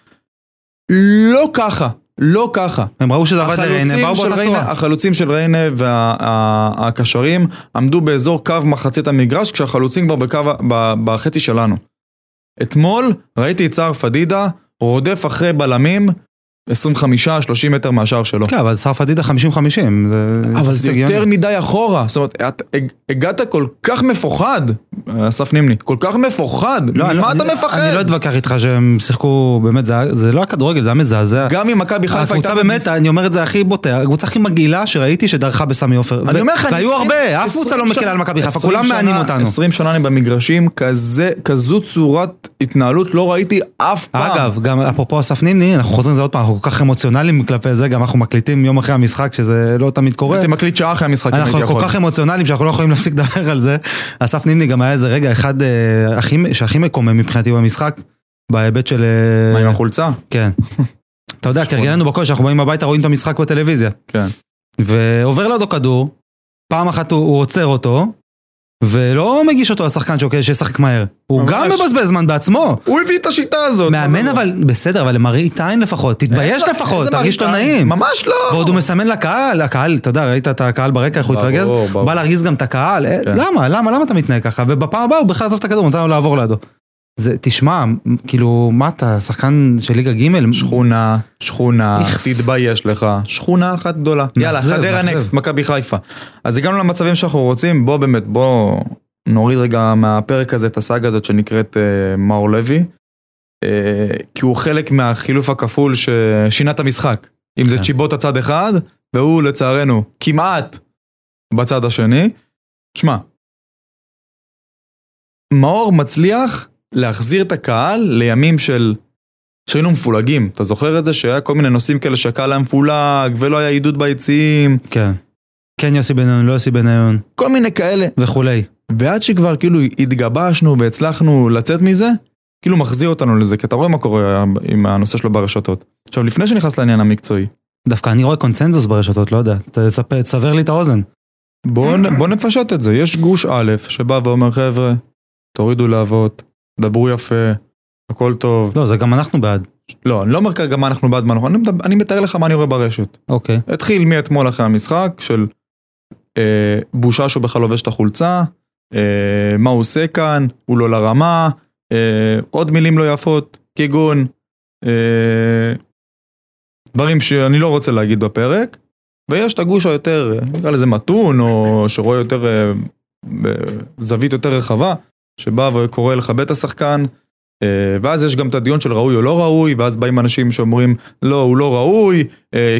לא ככה, לא ככה. הם ראו שזה עבד לריינה, באו של באותה ריינה, צורה. החלוצים של ריינה והקשרים עמדו באזור קו מחצית המגרש, כשהחלוצים כבר בקו, ה- ב- בחצי שלנו. אתמול ראיתי את סער פדידה רודף אחרי בלמים 25-30 מטר מהשער שלו. כן, אבל סער פדידה 50-50, זה... אבל זה. יותר מדי אחורה, זאת אומרת, הגעת כל כך מפוחד, אסף נימני, כל כך מפוחד, לא, אני לא- ממה אתה מפחד? אני לא אתווכח איתך שהם שיחקו, באמת, זה לא הכדורגל, זה היה מזעזע. גם אם מכבי חיפה הייתה... הקבוצה באמת, אני אומר את זה הכי בוטה, הקבוצה הכי מגעילה שראיתי שדרכה בסמי עופר. אני אומר לך, והיו 20 הרבה, אף 20 קבוצה לא מקלה על מכבי חיפה, 20 כולם מענים אותנו. 20 שנה אני במגרשים, כזו צורת התנהלות לא ראיתי אף פעם. אגב, גם אפרופו אסף נימני, אנחנו חוזרים לזה עוד פעם, אנחנו כל כך אמוציונליים כלפי זה, גם אנחנו מקליטים יום אחרי המשחק, שזה לא תמיד קורה. הייתי מקליט שעה אחרי המשחק אם הייתי אנחנו יכול. כל כך אמוציונליים שאנחנו לא יכולים להפסיק לדבר על זה. אסף נימני גם היה איזה רגע אחד אה, הכי- שהכי מקומם מבחינתי במשחק, בהיבט של... אה, מה עם החולצה? כן. אתה יודע, כהרגלנו בקודש, אנחנו באים הביתה, רואים את המשחק בטלוויזיה. כן. ועובר לידו כדור, פעם אחת הוא עוצר אותו, ולא מגיש אותו לשחקן שוקל שישחק מהר. הוא. גם מבזבז זמן בעצמו. הוא הביא את השיטה הזאת. מאמן? אבל, בסדר, אבל למראית עין לפחות, תתבייש לפחות, תרגיש לא? נעים. ממש לא. ועוד הוא מסמן לקהל, הקהל, אתה יודע, ראית את הקהל ברקע, איך הוא התרגז? ברור. בא להרגיז גם את הקהל, אה, כן. למה, למה, למה אתה מתנהג ככה? ובפעם הבאה הוא בכלל עזב את הכדור, נתן לו לעבור לידו. זה, תשמע, כאילו, מה אתה, שחקן של ליגה ג'? שכונה, שכונה, איכס. תתבייש לך, שכונה אחת גדולה. יאללה, מאכזב, חדרה. נקסט, מכבי חיפה. אז הגענו למצבים שאנחנו רוצים, בוא באמת, בוא נוריד רגע מהפרק הזה את הסאגה הזאת שנקראת אה, מאור לוי, אה, כי הוא חלק מהחילוף הכפול ששינה את המשחק. אם זה כן. צ'יבוטה צד אחד, והוא לצערנו כמעט בצד השני. תשמע, מאור מצליח להחזיר את הקהל לימים של... שהיינו מפולגים, אתה זוכר את זה? שהיה כל מיני נושאים כאלה שהקהל היה מפולג, ולא היה עידוד ביציעים, כן. כן יוסי בניון, לא יוסי בניון, כל מיני כאלה. וכולי. ועד שכבר כאילו התגבשנו והצלחנו לצאת מזה, כאילו מחזיר אותנו לזה, כי אתה רואה מה קורה עם הנושא שלו ברשתות. עכשיו, לפני שנכנס לעניין המקצועי, דווקא אני רואה קונצנזוס ברשתות, לא יודע, תסבר לי את האוזן. בואו נ- בוא נפשט את זה. יש גוש א' שבא ואומר, חבר'ה, תורידו להבות, דברו יפה, הכל טוב. לא, זה גם אנחנו בעד. לא, אני לא אומר כרגע מה אנחנו בעד, מה אנחנו, אני, אני מתאר לך מה אני רואה ברשת. אוקיי. התחיל מאתמול אחרי המשחק של אה, בושה שהוא בכלל לובש את החולצה, אה, מה הוא עושה כאן, הוא לא לרמה, אה, עוד מילים לא יפות, כגון אה, דברים שאני לא רוצה להגיד בפרק, ויש את הגוש היותר, נקרא לזה מתון, או שרואה יותר, אה, בזווית יותר רחבה, שבא וקורא לכבד את השחקן. אה, ואז יש גם את הדיון של ראוי או לא ראוי, ואז באים אנשים שאומרים לא, הוא לא ראוי, אה,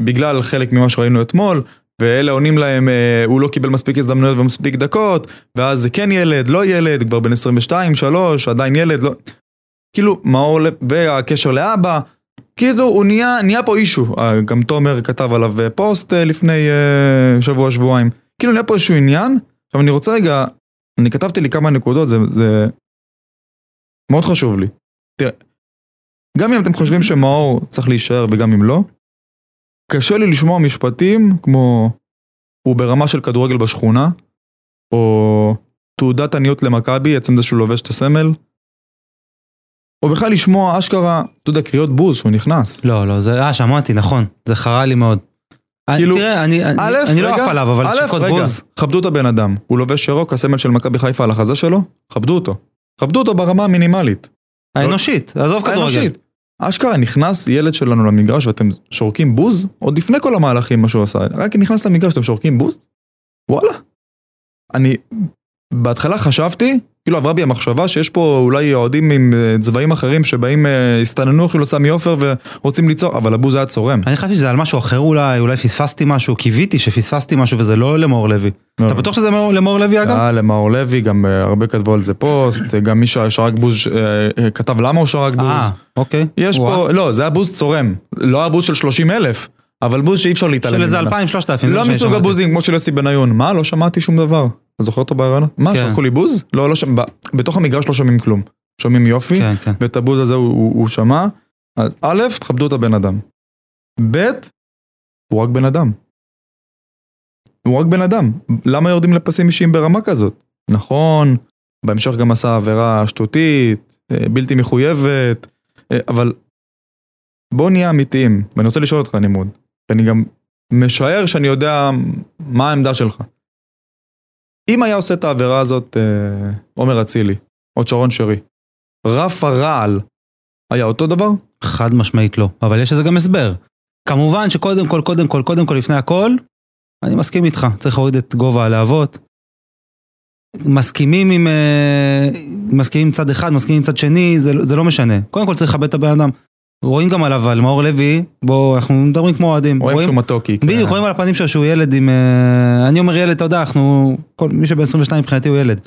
בגלל חלק ממה שראינו אתמול, ואלה עונים להם, אה, הוא לא קיבל מספיק הזדמנויות ומספיק דקות, ואז זה כן ילד, לא ילד, כבר בן 22, 3, עדיין ילד, לא... כאילו, מאור, ל- והקשר לאבא, כאילו, הוא נהיה, נהיה פה אישו. גם תומר כתב עליו פוסט לפני שבוע, שבועיים. כאילו, נהיה פה איזשהו עניין. עכשיו, אני רוצה רגע, אני כתבתי לי כמה נקודות, זה, זה מאוד חשוב לי. תראה, גם אם אתם חושבים שמאור צריך להישאר וגם אם לא, קשה לי לשמוע משפטים כמו הוא ברמה של כדורגל בשכונה, או תעודת עניות למכבי, עצם זה שהוא לובש את הסמל, או בכלל לשמוע אשכרה, אתה יודע, קריאות בוז שהוא נכנס. לא, לא, זה, אה, שמעתי, נכון. זה חרה לי מאוד. כאילו, תראה, אני, אני, א', אני לא רגע, עף עליו, אבל א', רגע, בוז. כבדו את הבן אדם. הוא לובש שרוק, הסמל של מכבי חיפה על החזה שלו, כבדו אותו. כבדו אותו ברמה המינימלית. האנושית, עזוב כדורגל. האנושית. אשכרה נכנס ילד שלנו למגרש ואתם שורקים בוז, עוד לפני כל המהלכים מה שהוא עשה, רק נכנס למגרש ואתם שורקים בוז? וואלה. אני בהתחלה חשבתי, כאילו עברה בי המחשבה שיש פה אולי אוהדים עם אה, צבעים אחרים שבאים, אה, הסתננו כאילו לסמי עופר ורוצים ליצור, אבל הבוז היה צורם. אני חשבתי שזה על משהו אחר אולי, אולי פספסתי משהו, קיוויתי שפספסתי משהו וזה לא למאור לוי. לא. אתה בטוח שזה למאור- לוי אגב? אה, למאור לוי, גם אה, הרבה כתבו על זה פוסט, גם מי ששרק בוז כתב למה הוא שרק בוז. אה, אוקיי. יש. פה, לא, זה היה בוז צורם, לא היה בוז של 30 אלף, אבל בוז שאי אפשר להתעלם של איזה ממנו. 2,000, 3,000. זה לא מה שאני מסוג. הבוזים כמו של יוסי בניון, מה? לא שמעתי שום דבר. אתה זוכר אותו ברעיון? מה, כן. שרקו לי בוז? לא, לא שמע, ב- בתוך המגרש לא שומעים כלום. שומעים יופי, כן, כן. ואת הבוז הזה הוא, הוא, הוא שמע. אז א', תכבדו את הבן אדם. ב', הוא רק בן אדם. הוא רק בן אדם. למה יורדים לפסים אישיים ברמה כזאת? נכון, בהמשך גם עשה עבירה שטותית, אה, בלתי מחויבת, אה, אבל בוא נהיה אמיתיים, ואני רוצה לשאול אותך נימוד, ואני גם משער שאני יודע מה העמדה שלך. אם היה עושה את העבירה הזאת אה, עומר אצילי, או שרון שרי, רף הרעל היה אותו דבר? חד משמעית לא, אבל יש לזה גם הסבר. כמובן שקודם כל, קודם כל, קודם כל, לפני הכל, אני מסכים איתך, צריך להוריד את גובה הלהבות. מסכימים עם, אה, מסכימים עם צד אחד, מסכימים עם צד שני, זה, זה לא משנה. קודם כל צריך לכבד את הבן אדם. רואים גם עליו, על מאור לוי, בוא, אנחנו מדברים כמו אוהדים. רואים שהוא מתוקי. כן. בדיוק, רואים על הפנים שלו שהוא ילד עם... אה, אני אומר ילד, אתה יודע, אנחנו... כל, מי שבן 22 מבחינתי הוא ילד.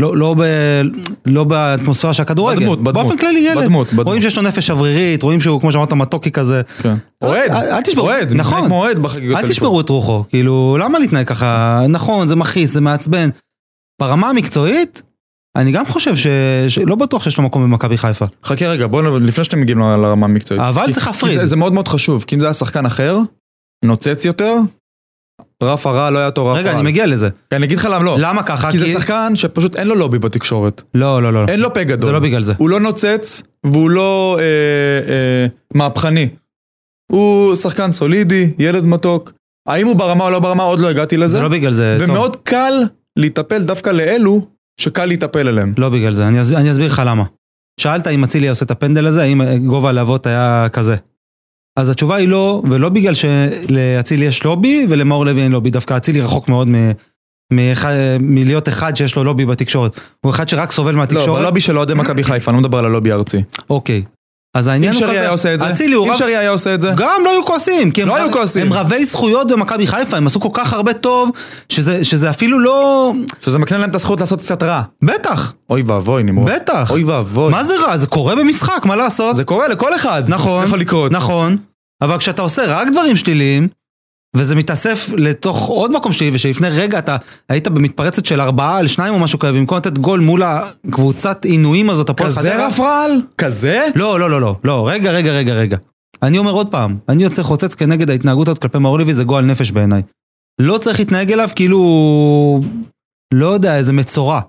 לא, לא, ב, לא באטמוספירה של הכדורגל. בדמות, בדמות. באופן כללי ילד. בדמות, בדמות. רואים שיש לו נפש שברירית, רואים שהוא, כמו שאמרת, מתוקי כזה. כן. אוהד, אוהד, נכון. כמו אוהד בחגיגות אל תשברו את רוחו, כאילו, למה להתנהג ככה? נכון, זה מכעיס, זה מעצבן. ברמה המקצועית, אני גם חושב ש... שלא בטוח שיש לו מקום במכבי חיפה. חכה רגע, בואו, לפני שאתם מגיעים לרמה המקצועית. אבל כי- צריך להפריד. זה, זה מאוד מאוד חשוב, כי אם זה היה שחקן אחר, נוצץ יותר, רף הרע לא היה אותו רף רגע, רע. אני מגיע לזה. אני אגיד לך למה לא. למה ככה? כי זה שחקן שפשוט אין לו לובי בתקשורת. לא, לא, לא. אין לו פה גדול. זה לא בגלל זה. הוא לא נוצץ, והוא לא אה, אה, מהפכני. הוא שחקן סולידי, ילד מתוק. האם הוא ברמה או לא ברמה, עוד לא הגעתי לזה. זה לא בגלל זה, טוב. ומאוד קל להיטפל דווקא לאלו שקל להיטפל אליהם. לא בגלל זה, אני אסביר, אני אסביר לך למה. שאלת אם אצילי עושה את הפנדל הזה, האם גובה הלהבות היה כזה. אז התשובה היא לא, ולא בגלל שלאצילי יש לובי ולמאור לוי אין לובי, דווקא אצילי רחוק מאוד מ, מאחד, מלהיות אחד שיש לו לובי בתקשורת. הוא אחד שרק סובל לא, מהתקשורת. בלובי של אוהדי מכבי חיפה, אני לא מדבר על הלובי הארצי. אוקיי. אז אם העניין הוא שרי היה עושה את זה, אצילי הוא אם רב... שרי היה עושה את זה, גם לא היו כועסים, כי הם, לא היו כועסים. הם רבי זכויות במכבי חיפה, הם עשו כל כך הרבה טוב, שזה, שזה אפילו לא... שזה מקנה להם את הזכות לעשות קצת רע. בטח, אוי ואבוי, נמרוד. בטח. אוי ואבוי. מה זה רע? זה קורה במשחק, מה לעשות? זה קורה לכל אחד. נכון, יכול לקרות. נכון, אבל כשאתה עושה רק דברים שליליים, וזה מתאסף לתוך עוד מקום שלילי, ושלפני רגע אתה היית במתפרצת של ארבעה על שניים או משהו כזה, במקום לתת גול מול הקבוצת עינויים הזאת, הפועל כזה חדרה. רף רעל? כזה? לא, לא, לא, לא, לא, רגע, רגע, רגע, רגע. אני אומר עוד פעם, אני יוצא חוצץ כנגד ההתנהגות הזאת כלפי מאור לוי, זה גועל נפש בעיניי. לא צריך להתנהג אליו כאילו, לא יודע, איזה מצורע.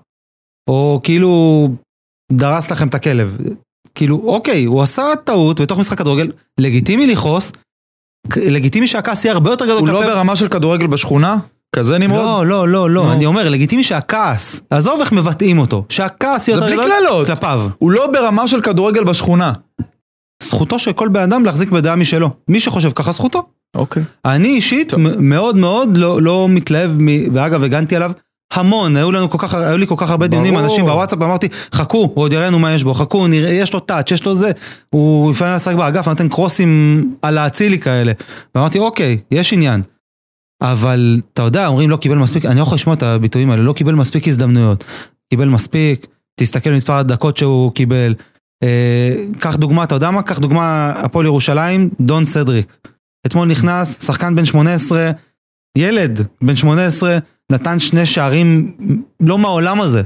או כאילו, דרס לכם את הכלב. כאילו, אוקיי, הוא עשה טעות בתוך משחק כדורגל, לגיטימי לכעוס, לגיטימי שהכעס יהיה הרבה יותר גדול הוא לא ברמה של כדורגל בשכונה? כזה נמרוד? לא, לא, לא, לא. אני אומר, לגיטימי שהכעס, עזוב איך מבטאים אותו, שהכעס יהיה יותר גדול קללות. כלפיו. הוא לא ברמה של כדורגל בשכונה. זכותו של כל בן אדם להחזיק בדעה משלו. מי שחושב ככה זכותו. אוקיי. אני אישית מאוד מאוד לא, לא מתלהב, מ... ואגב הגנתי עליו המון, היו, לנו כל כך, היו לי כל כך הרבה דיונים, ברור. אנשים בוואטסאפ, אמרתי, חכו, הוא עוד יראינו מה יש בו, חכו, נראה, יש לו טאץ', יש לו זה, הוא לפעמים משחק באגף, נותן קרוסים על האצילי כאלה, ואמרתי, אוקיי, יש עניין. אבל אתה יודע, אומרים לא קיבל מספיק, אני לא יכול לשמוע את הביטויים האלה, לא קיבל מספיק הזדמנויות. קיבל מספיק, תסתכל מספר הדקות שהוא קיבל. אה, קח דוגמה, אתה יודע מה? קח דוגמה, הפועל ירושלים, דון סדריק. אתמול נכנס, שחקן בן 18, ילד בן 18, נתן שני שערים לא מהעולם הזה.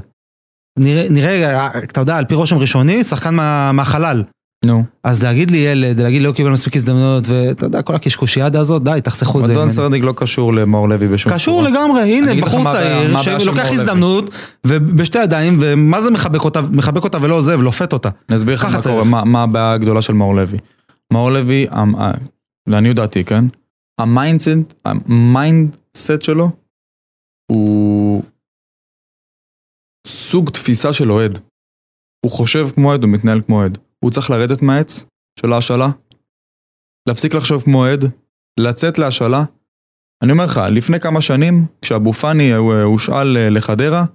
נראה, נראה, אתה יודע, על פי רושם ראשוני, שחקן מה, מהחלל. נו. אז להגיד לי ילד, להגיד לי לא קיבל מספיק הזדמנויות, ואתה יודע, כל הקשקושיאדה הזאת, די, תחסכו את זה. מדון. סרדיג לא קשור למאור לוי בשום קשור צורה. לגמרי, הנה בחור צעיר שלוקח. הזדמנות ובשתי ידיים ומה זה מחבק אותה, מחבק אותה ולא עוזב, לופת אותה. אני אסביר לך מה. קורה, מה- מה הבעיה הגדולה של מאור לוי. מאור לוי, המ- ה- לעניות דעתי, כן? ה mindset, ה mindset שלו הוא סוג תפיסה של אוהד. הוא חושב כמו אוהד, הוא מתנהל כמו אוהד. הוא צריך לרדת מהעץ של ההשאלה, להפסיק לחשוב כמו אוהד, לצאת להשאלה. אני אומר לך, לפני כמה שנים, כשאבו פאני אה, הושאל אה, לחדרה,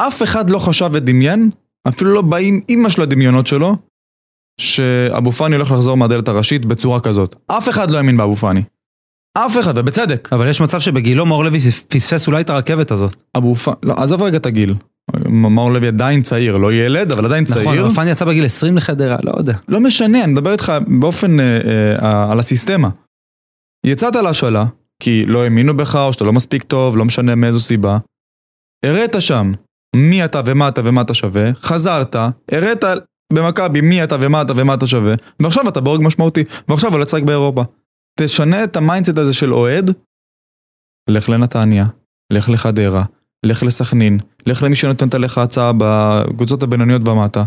אף אחד לא חשב ודמיין, אפילו לא באים אימא של הדמיונות שלו, שאבו פאני הולך לחזור מהדלת הראשית בצורה כזאת. אף אחד לא האמין באבו פאני. אף אחד, ובצדק. אבל יש מצב שבגילו מאור לוי פספס אולי את הרכבת הזאת. אבו פאני, לא, עזוב רגע את הגיל. מאור לוי עדיין צעיר, לא ילד, אבל עדיין נכון, צעיר. אבל פאני יצא בגיל 20 לחדרה, לא יודע. לא משנה, אני מדבר איתך באופן, אה, אה, על הסיסטמה. יצאת להשאלה, כי לא האמינו בך, או שאתה לא מספיק טוב, לא משנה מאיזו סיבה. הראת שם מי אתה ומה אתה ומה אתה שווה, חזרת, הראת במכבי מי אתה ומה אתה ומה אתה שווה, ועכשיו אתה בורג משמעותי, ועכשיו עולה לשחק באירופה. תשנה את ה mindset הזה של אוהד, לך לנתניה, לך לחדרה, לך לסכנין, לך למי שנותנת לך הצעה בקבוצות הבינוניות ומטה.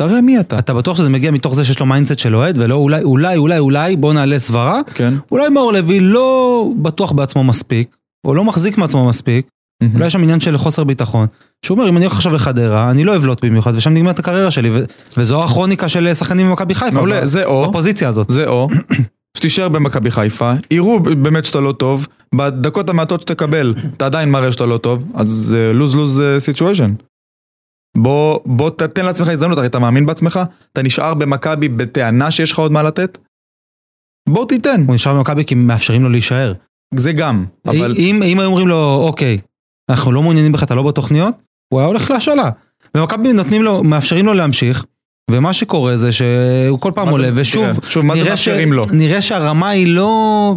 תראה מי אתה. אתה בטוח שזה מגיע מתוך זה שיש לו mindset של אוהד, ולא אולי, אולי, אולי, אולי, בוא נעלה סברה. כן. אולי מאור לוי לא בטוח בעצמו מספיק, או לא מחזיק מעצמו מספיק, אולי יש שם עניין של חוסר ביטחון. שהוא אומר, אם אני הולך עכשיו לחדרה, אני לא אבלוט במיוחד, ושם נגמרת הקריירה שלי, ו- וזו הכרוניקה של שחקנים במכבי חיפה. מעולה, זה או, בפוזיציה הזאת. זה או, שתישאר במכבי חיפה, יראו באמת שאתה לא טוב, בדקות המעטות שתקבל, אתה עדיין מראה שאתה לא טוב, אז זה lose-lose situation. בוא, בוא תתן לעצמך הזדמנות, הרי אתה מאמין בעצמך, אתה נשאר במכבי בטענה שיש לך עוד מה לתת? בוא תיתן, הוא נשאר במכבי כי מאפשרים לו להישאר. זה גם, אבל אם, אם היו אומרים לו, אוקיי, אנחנו לא מעוניינים בך, אתה לא בתוכניות, הוא היה הולך להשאלה. ומכבי נותנים לו, מאפשרים לו להמשיך, ומה שקורה זה שהוא כל פעם עולה, ושוב, תראה, שוב, נראה, ש... לו? נראה שהרמה היא לא...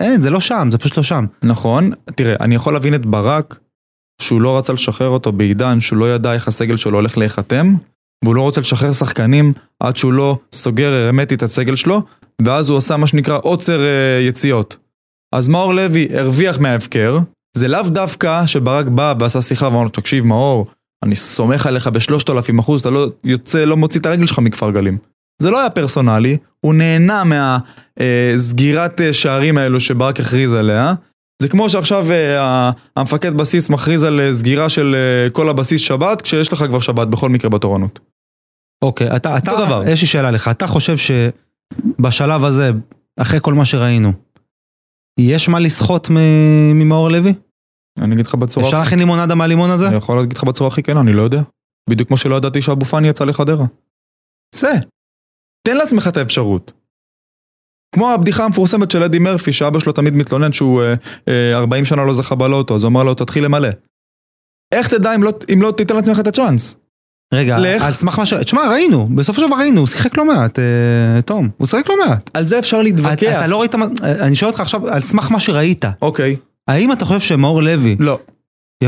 אין, זה לא שם, זה פשוט לא שם. נכון, תראה, אני יכול להבין את ברק, שהוא לא רצה לשחרר אותו בעידן שהוא לא ידע איך הסגל שלו הולך להיחתם, והוא לא רוצה לשחרר שחקנים עד שהוא לא סוגר הרמטית את הסגל שלו, ואז הוא עשה מה שנקרא עוצר אה, יציאות. אז מאור לוי הרוויח מההפקר, זה לאו דווקא שברק בא ועשה שיחה ואמר לו, תקשיב מאור, אני סומך עליך בשלושת אלפים אחוז, אתה לא יוצא, לא מוציא את הרגל שלך מכפר גלים. זה לא היה פרסונלי, הוא נהנה מהסגירת שערים האלו שברק הכריז עליה. זה כמו שעכשיו אה, המפקד בסיס מכריז על אה, סגירה של אה, כל הבסיס שבת, כשיש לך כבר שבת בכל מקרה בתורנות. אוקיי, אתה, אתה, דבר. יש לי שאלה לך, אתה חושב שבשלב הזה, אחרי כל מה שראינו, יש מה לסחוט ממאור לוי? אני אגיד לך בצורה... אפשר להכין לימונדה מהלימון הזה? אני יכול להגיד לך בצורה הכי כנה, אני לא יודע. בדיוק כמו שלא ידעתי שאבו פאני יצא לחדרה. זה. תן לעצמך את האפשרות. כמו הבדיחה המפורסמת של אדי מרפי, שאבא שלו תמיד מתלונן שהוא אה, אה, 40 שנה לא זכה בלוטו, אז הוא אמר לו, תתחיל למלא. איך תדע אם לא, אם לא תיתן לעצמך את הצ'אנס? רגע, לך. על סמך מה ש... תשמע, ראינו, בסופו של דבר ראינו, הוא שיחק לא מעט, אה, תום, הוא שיחק לא מעט. על זה אפשר אתה, להתווכח. אתה לא ראית, מה- אני שואל אותך עכשיו, על סמך מה שראית, אוקיי, האם אתה חושב שמאור לוי, לא.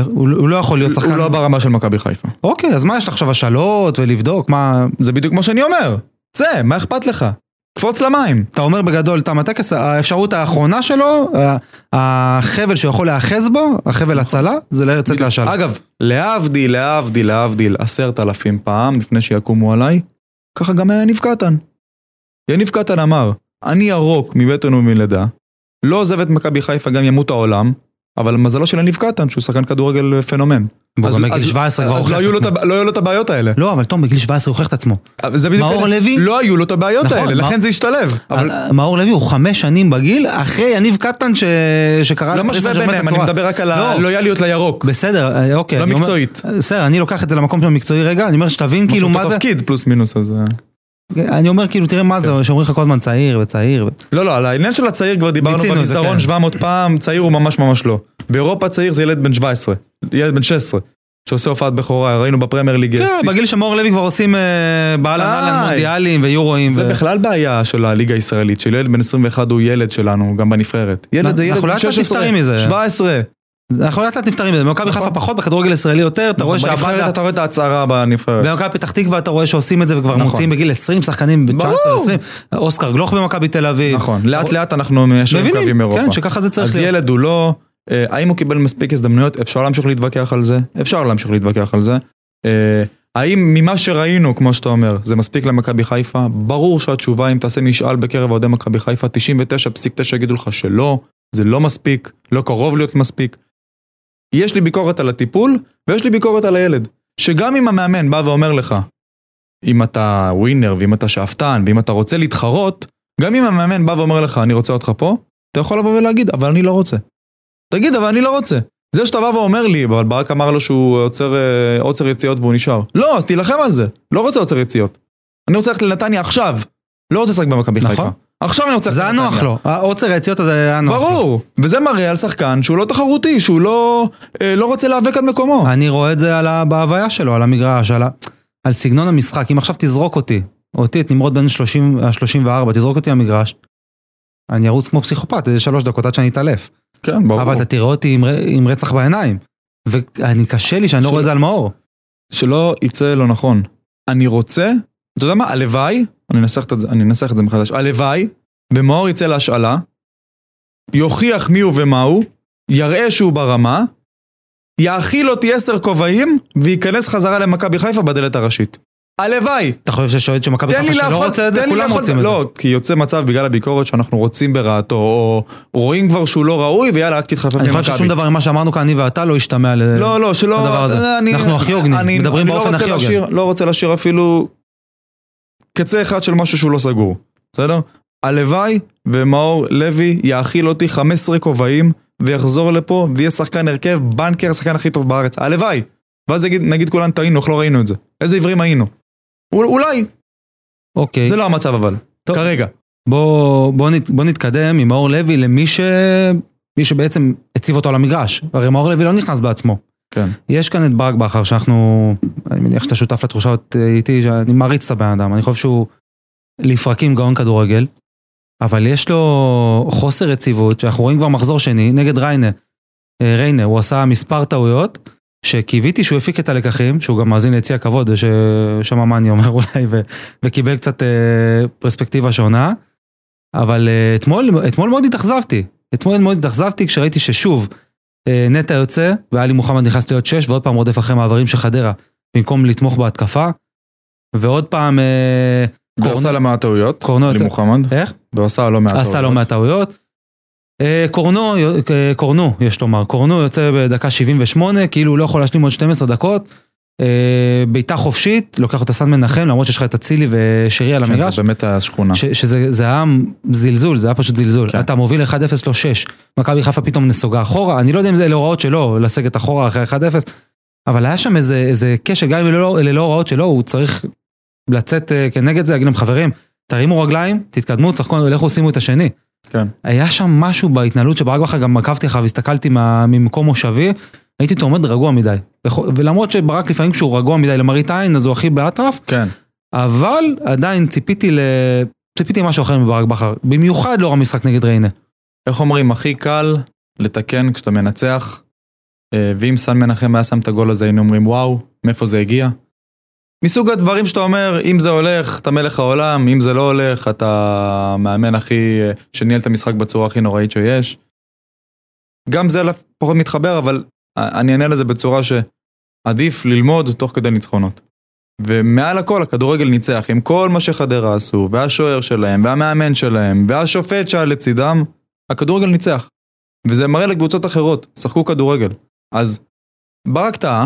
הוא, הוא לא יכול להיות שחקן? הוא לא ברמה של מכבי חיפה. אוקיי, אז מה יש לך עכשיו השאלות ולבדוק, מה... זה בדיוק כמו שאני אומר. צא, מה אכפת לך? קפוץ למים. אתה אומר בגדול, תם הטקס, האפשרות האחרונה שלו, החבל שהוא יכול להיאחז בו, החבל הצלה, זה לצאת להשאלה. אגב, להבדיל, להבדיל, להבדיל, עשרת אלפים פעם לפני שיקומו עליי, ככה גם יניב קטן. יניב קטן אמר, אני ירוק מבטן ומלידה, לא עוזב את מכבי חיפה גם ימות העולם, אבל מזלו של יניב קטן שהוא שחקן כדורגל פנומן. אז- גם בגיל אז- 17 כבר הוכיח לא את עצמו. לא היו לו את הבעיות האלה. לא, אבל תום, בגיל 17 הוא הוכיח את עצמו. מאור. לוי? לא היו לו את הבעיות נכון, האלה, לכן זה השתלב. אבל אה, מאור לוי הוא חמש שנים בגיל, אחרי יניב קטן ש- שקרא לא משווה ביניהם, אני מדבר רק על לא. הלויאליות לירוק. בסדר, אה, אוקיי. לא מקצועית. בסדר, אני לוקח את זה למקום של המקצועי רגע, אני אומר שתבין כאילו מה אותו זה, תפקיד פלוס מינוס אז... אני אומר כאילו תראה מה זה, שאומרים לך כל הזמן צעיר וצעיר, לא, לא, על העניין של הצעיר כבר דיברנו במסדרון כן. 700 פעם, צעיר הוא ממש ממש לא. באירופה צעיר זה ילד בן 17, ילד בן 16, שעושה הופעת בכורה, ראינו בפרמייר ליג. כן, בגיל שמאור לוי כבר עושים אה, באהלן אהלן די. מונדיאלים ויורואים. זה בכלל בעיה של הליגה הישראלית, של ילד בן 21 הוא ילד שלנו, גם בנבחרת. ילד זה ילד בן לאט לאט 16, נפטרים מזה. 17. אנחנו לאט לאט נפטרים מזה, במכבי נכון. חיפה פחות, בכדורגל הישראלי יותר, אתה רואה בנבחרת שהבאדה, אתה רואה את ההצהרה בנבחרת. במכבי פתח תקווה אתה רואה שעושים את זה וכבר נכון. מוציאים בגיל 20 שחקנים, ב-19, ברור. 20, אוסקר גלוך במכבי תל אביב. נכון, לאט לאט אנחנו מיישרים קווים מבינים, אירופה. כן, שככה זה צריך אז להיות. ילד הוא לא, אה, האם הוא קיבל מספיק הזדמנויות? אפשר להמשיך להתווכח על זה, אפשר להמשיך להתווכח על זה. אה, האם ממה שראינו, כמו שאתה אומר, זה מספיק למכבי חיפה? ברור שהתשובה, אם תעשה משאל בקרב אוהדי מכבי חיפה, 99.9 יגידו לך שלא, זה לא מספיק, לא קרוב להיות מספיק. יש לי ביקורת על הטיפול, ויש לי ביקורת על הילד. שגם אם המאמן בא ואומר לך, אם אתה ווינר, ואם אתה שאפתן, ואם אתה רוצה להתחרות, גם אם המאמן בא ואומר לך, אני רוצה אותך פה, אתה יכול לבוא ולהגיד, אבל אני לא רוצה. תגיד, אבל אני לא רוצה. זה שאתה בא ואומר לי, אבל ברק אמר לו שהוא עוצר, אה, עוצר יציאות והוא נשאר. לא, אז תילחם על זה. לא רוצה עוצר יציאות. אני רוצה ללכת לנתניה עכשיו. לא רוצה לשחק במכבי נכון. חיפה. עכשיו אני רוצה זה היה נוח. לו, העוצר היציאות הזה היה נוח לו. ברור. וזה מראה על שחקן שהוא לא תחרותי, שהוא לא, אה, לא רוצה להיאבק על מקומו. אני רואה את זה על ה- בהוויה שלו, על המגרש, על, ה... על סגנון המשחק. אם עכשיו תזרוק אותי, אותי, את נמרוד בן 30, ה-34, תזרוק אותי למגרש, אני ארוץ כמו פסיכופת, איזה שלוש דקות עד שאני אתעלף. כן, ברור. אבל אתה תראה אותי עם, ר- עם רצח בעיניים. ואני קשה לי שאני לא של- רואה את זה על מאור. שלא יצא לא נכון. אני רוצה, אתה יודע מה, הלוואי, אני אנסח את זה, אני אנסח את זה מחדש, הלוואי, ומאור יצא להשאלה, יוכיח מי הוא ומה הוא, יראה שהוא ברמה, יאכיל אותי עשר כובעים, וייכנס חזרה למכבי חיפה בדלת הראשית. הלוואי! אתה חושב שיש אוהד של מכבי חיפה שלא רוצה את זה? כולם רוצים את זה. לא, כי יוצא מצב בגלל הביקורת שאנחנו רוצים ברעתו, או רואים כבר שהוא לא ראוי, ויאללה, רק תתחפף אני ממכבי. חושב ששום דבר ממה שאמרנו כאן, אני ואתה, לא ישתמע ל... לא, לא, שלא... הדבר הזה. אני- אנחנו הכי הוגנים, אני- מדברים אני לא באופן הכי הוגן. לא רוצה להשאיר אפילו קצה אחד של משהו שהוא לא סגור, בסדר? הלוואי ומאור לוי יאכיל אותי 15 כובעים ויחזור לפה ויהיה שחקן הרכב, בנקר, השחקן הכי טוב בארץ. הלוואי. ואז יגיד, נגיד כולנו טעינו, איך לא ראינו את זה. איזה עיוורים היינו. אול- אולי, אוקיי, זה לא המצב אבל. טוב. כרגע. בוא, בוא, נת, בוא נתקדם עם מאור לוי למי ש... מי שבעצם הציב אותו על המגרש. הרי מאור לוי לא נכנס בעצמו. כן. יש כאן את ברק בכר שאנחנו, אני מניח שאתה שותף לתחושות אה, איתי, שאני מעריץ את הבן אדם, אני חושב שהוא לפרקים גאון כדורגל, אבל יש לו חוסר יציבות, שאנחנו רואים כבר מחזור שני, נגד ריינה. אה, ריינה, הוא עשה מספר טעויות, שקיוויתי שהוא הפיק את הלקחים, שהוא גם מאזין ליציע הכבוד, ששמע מה אני אומר אולי, ו, וקיבל קצת אה, פרספקטיבה שונה, אבל אה, אתמול, אתמול מאוד התאכזבתי, אתמול מאוד התאכזבתי כשראיתי ששוב, אה, נטע יוצא, ואלי מוחמד נכנס להיות שש, ועוד פעם רודף אחרי מעברים של חדרה, במקום לתמוך בהתקפה. ועוד פעם, אה, ועשה לא מעט טעויות. קורנו יוצא- מוחמד. איך? ועשה לא מעט טעויות. עשה לא מעט טעויות. אה, קורנו, אה, קורנו, יש לומר, קורנו יוצא בדקה 78, כאילו הוא לא יכול להשלים עוד 12 דקות. אה, בעיטה חופשית, לוקח אותה סן מנחם, למרות שיש לך את אצילי ושירי על כן, המגרש. זה באמת השכונה. שזה זה היה זלזול, זה היה פשוט זלזול. כן. אתה מוביל 1-0 לא 6, מכבי חיפה פתאום נסוגה אחורה, אני לא יודע אם זה אלה הוראות שלו, לסגת אחורה אחרי 1-0, אבל היה שם איזה, כשל, גם אם אלה לא, אלה לא הוראות שלו, הוא צריך לצאת אה, כנגד זה, להגיד להם חברים, תרימו רגליים, תתקדמו, צחקו, לכו שימו את השני. כן. היה שם משהו בהתנהלות שברק בכר גם עקבתי אחריו, הסתכלתי ממקום מושבי, הייתי אותו עומד רגוע מדי. ולמרות שברק לפעמים כשהוא רגוע מדי למראית עין, אז הוא הכי באטרף, כן. אבל עדיין ציפיתי ל... ציפיתי משהו אחר מברק בכר, במיוחד לאור המשחק נגד ריינה. איך אומרים, הכי קל לתקן כשאתה מנצח, אה, ואם סן מנחם היה שם את הגול הזה, היינו אומרים, וואו, מאיפה זה הגיע? מסוג הדברים שאתה אומר, אם זה הולך, אתה מלך העולם, אם זה לא הולך, אתה המאמן הכי, שניהל את המשחק בצורה הכי נוראית שיש. גם זה פחות מתחבר, אבל אני אענה לזה בצורה שעדיף ללמוד תוך כדי ניצחונות. ומעל הכל הכדורגל ניצח עם כל מה שחדרה עשו, והשוער שלהם, והמאמן שלהם, והשופט שהיה לצידם, הכדורגל ניצח. וזה מראה לקבוצות אחרות, שחקו כדורגל. אז ברק טעה,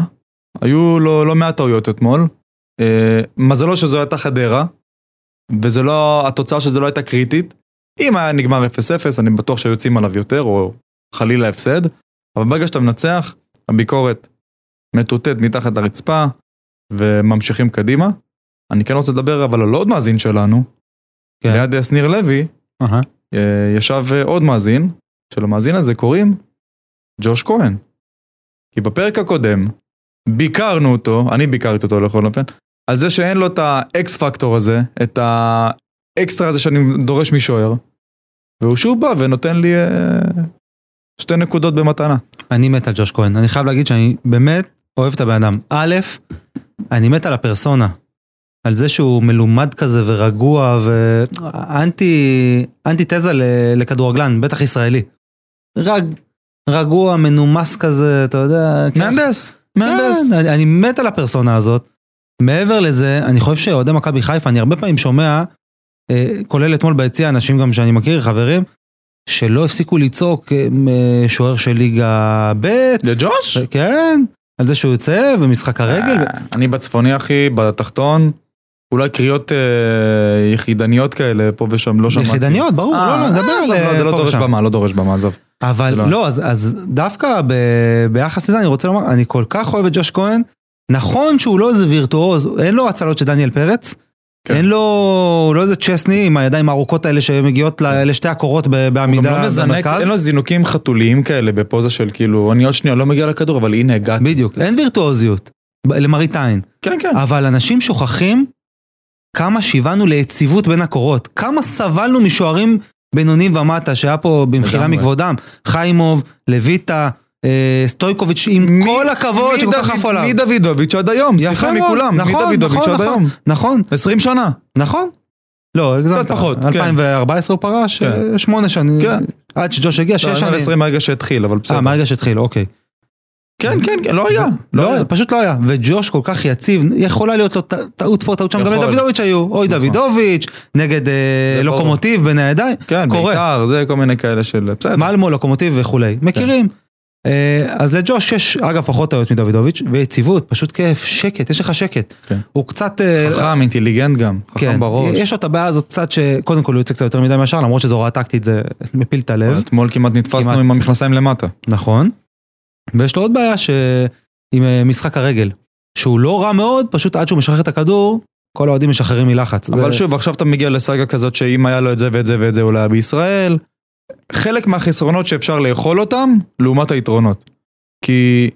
היו לו לא מעט טעויות אתמול. אה, מזלו שזו הייתה חדרה, וזה לא, התוצאה שזו לא הייתה קריטית. אם היה נגמר 0-0, אני בטוח שהיו יוצאים עליו יותר, או חלילה הפסד. אבל ברגע שאתה מנצח, הביקורת מטוטט מתחת לרצפה, וממשיכים קדימה. אני כן רוצה לדבר אבל על עוד מאזין שלנו. כן. ליד אה, שניר לוי. אה, ישב אה, עוד מאזין, שלמאזין הזה קוראים ג'וש כהן. כי בפרק הקודם ביקרנו אותו, אני ביקרתי אותו לכל אופן, על זה שאין לו את ה X factor הזה, את האקסטרה הזה שאני דורש משוער, והוא שוב בא ונותן לי שתי נקודות במתנה. אני מת על ג'וש כהן, אני חייב להגיד שאני באמת אוהב את הבן אדם. א', אני מת על הפרסונה. על זה שהוא מלומד כזה ורגוע ואנטי אנטי תזה לכדורגלן, בטח ישראלי. רג, רגוע, מנומס כזה, אתה יודע. כן. מהנדס, מהנדס. כן, אני, אני מת על הפרסונה הזאת. מעבר לזה, אני חושב שאוהדי מכבי חיפה, אני הרבה פעמים שומע, אה, כולל אתמול ביציע, אנשים גם שאני מכיר, חברים, שלא הפסיקו לצעוק אה, אה, שוער של ליגה ב', לג'וש? כן, על זה שהוא יוצא ומשחק הרגל. אני בצפוני אחי, בתחתון, אולי קריאות אה, יחידניות כאלה פה ושם, לא שמעתי. יחידניות, ברור, אה, לא, לא, נדבר אה, על לא, זה לא דורש. במה, לא דורש במה, עזוב. אבל זה לא- לא, אז, אז דווקא ב, ביחס לזה אני רוצה לומר, אני כל כך אוהב את ג'וש כהן, נכון שהוא לא איזה וירטואוז, אין לו הצלות של דניאל פרץ, כן. אין לו, הוא לא איזה צ'סני עם הידיים הארוכות האלה שמגיעות לשתי הקורות ב- הוא גם בעמידה לא מזנק, במרכז. אין לו זינוקים חתוליים כאלה בפוזה של כאילו, אני עוד שנייה לא מגיע לכדור, אבל הנה הגעתי. בדיוק, אין וירטואוזיות, למראית עין. כן, כן. אבל אנשים שוכחים כמה שיוונו ליציבות בין הקורות, כמה סבלנו משוערים בינוניים ומטה, שהיה פה במחילה. מכבודם, חיימוב, לויטה, סטויקוביץ', עם כל הכבוד שכל כך עפו עליו. מדוידוביץ' עד היום, סליחה מכולם, נכון, מדוידוביץ' נכון, עד נכון. היום. נכון, 20 שנה. נכון. לא, הגזמת. פחות, כן. 2014 הוא פרש, כן. אה, שמונה שנים. כן. עד שג'וש הגיע, שש לא, שנים. 20 מהרגע שהתחיל, אבל בסדר. אה, מהרגע שהתחיל, אוקיי. כן, כן, כן, לא היה. לא, היה. פשוט לא היה. וג'וש כל כך יציב, יכולה להיות לו טעות פה, טעות שם, גם יכול. לדוידוביץ' היו. אוי נכון. דוידוביץ', נגד אה. לוקומוטיב בין הידיים. כן, קורה. בעיקר, זה כל מיני כאלה של... בסדר. מלמו, לוקומוטיב וכולי. מכירים. אה, אז לג'וש יש, אגב, פחות טעויות מדוידוביץ', ויציבות, פשוט כיף, שקט, יש לך שקט. כן. הוא קצת... אה, חכם, אינטליגנט גם. כן, חכם בראש. יש לו את הבעיה הזאת קצת שקודם כל הוא יוצא קצת יותר מדי מהשאר, למרות שזו הוראה טקטית זה מפיל את הלב. אתמול כמעט נתפסנו כמעט. עם המכנסיים למטה. נכון. ויש לו עוד בעיה ש... עם אה, משחק הרגל, שהוא לא רע מאוד, פשוט עד שהוא משחרר את הכדור, כל האוהדים משחררים מלחץ. אבל זה- שוב, עכשיו אתה מגיע לסאגה כזאת שאם היה לו את זה ואת זה ואת זה, הוא לא היה בישראל. חלק מהחסרונות שאפשר לאכול אותם, לעומת היתרונות. כי,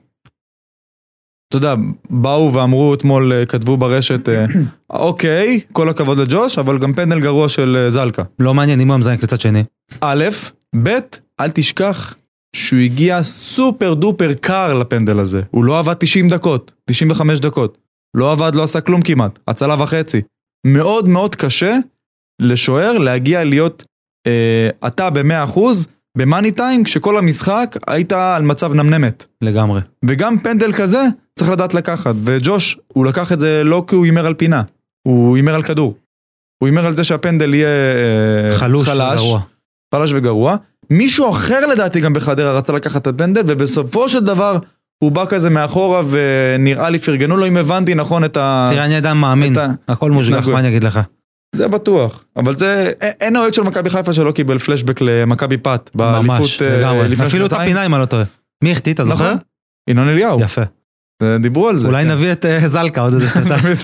אתה יודע, באו ואמרו אתמול, אה, כתבו ברשת, אה, אוקיי, כל הכבוד לג'וש, אבל גם פנדל גרוע של אה, זלקה. לא מעניין אם הוא המזיין לצד שני. א', ב', אל תשכח שהוא הגיע סופר דופר קר לפנדל הזה. הוא לא עבד 90 דקות, 95 דקות. לא עבד, לא עשה כלום כמעט, הצלה וחצי. מאוד מאוד קשה לשוער להגיע להיות אה, אתה ב-100% במאני טיים, כשכל המשחק היית על מצב נמנמת. לגמרי. וגם פנדל כזה צריך לדעת לקחת, וג'וש, הוא לקח את זה לא כי הוא הימר על פינה, הוא הימר על כדור. הוא הימר על זה שהפנדל יהיה אה, חלוש חלש, וגרוע. חלש וגרוע. מישהו אחר לדעתי גם בחדרה רצה לקחת את הפנדל, ובסופו של דבר הוא בא כזה מאחורה ונראה לי פרגנו לו אם הבנתי נכון את ה... תראה, אני אדם מאמין, ה- הכל מושגח. מה אני אגיד לך? זה בטוח, אבל זה, אין אוהד של מכבי חיפה שלא קיבל פלשבק למכבי פת, באליפות ממש, אה, לגמרי. לפני אפילו את שנתיים. הפינה אם אני לא טועה. מי החטיא, אתה זוכר? נכון. ינון אליהו, יפה. אה, דיברו על זה. אולי כן. נביא את אה, זלקה עוד איזה שנתיים.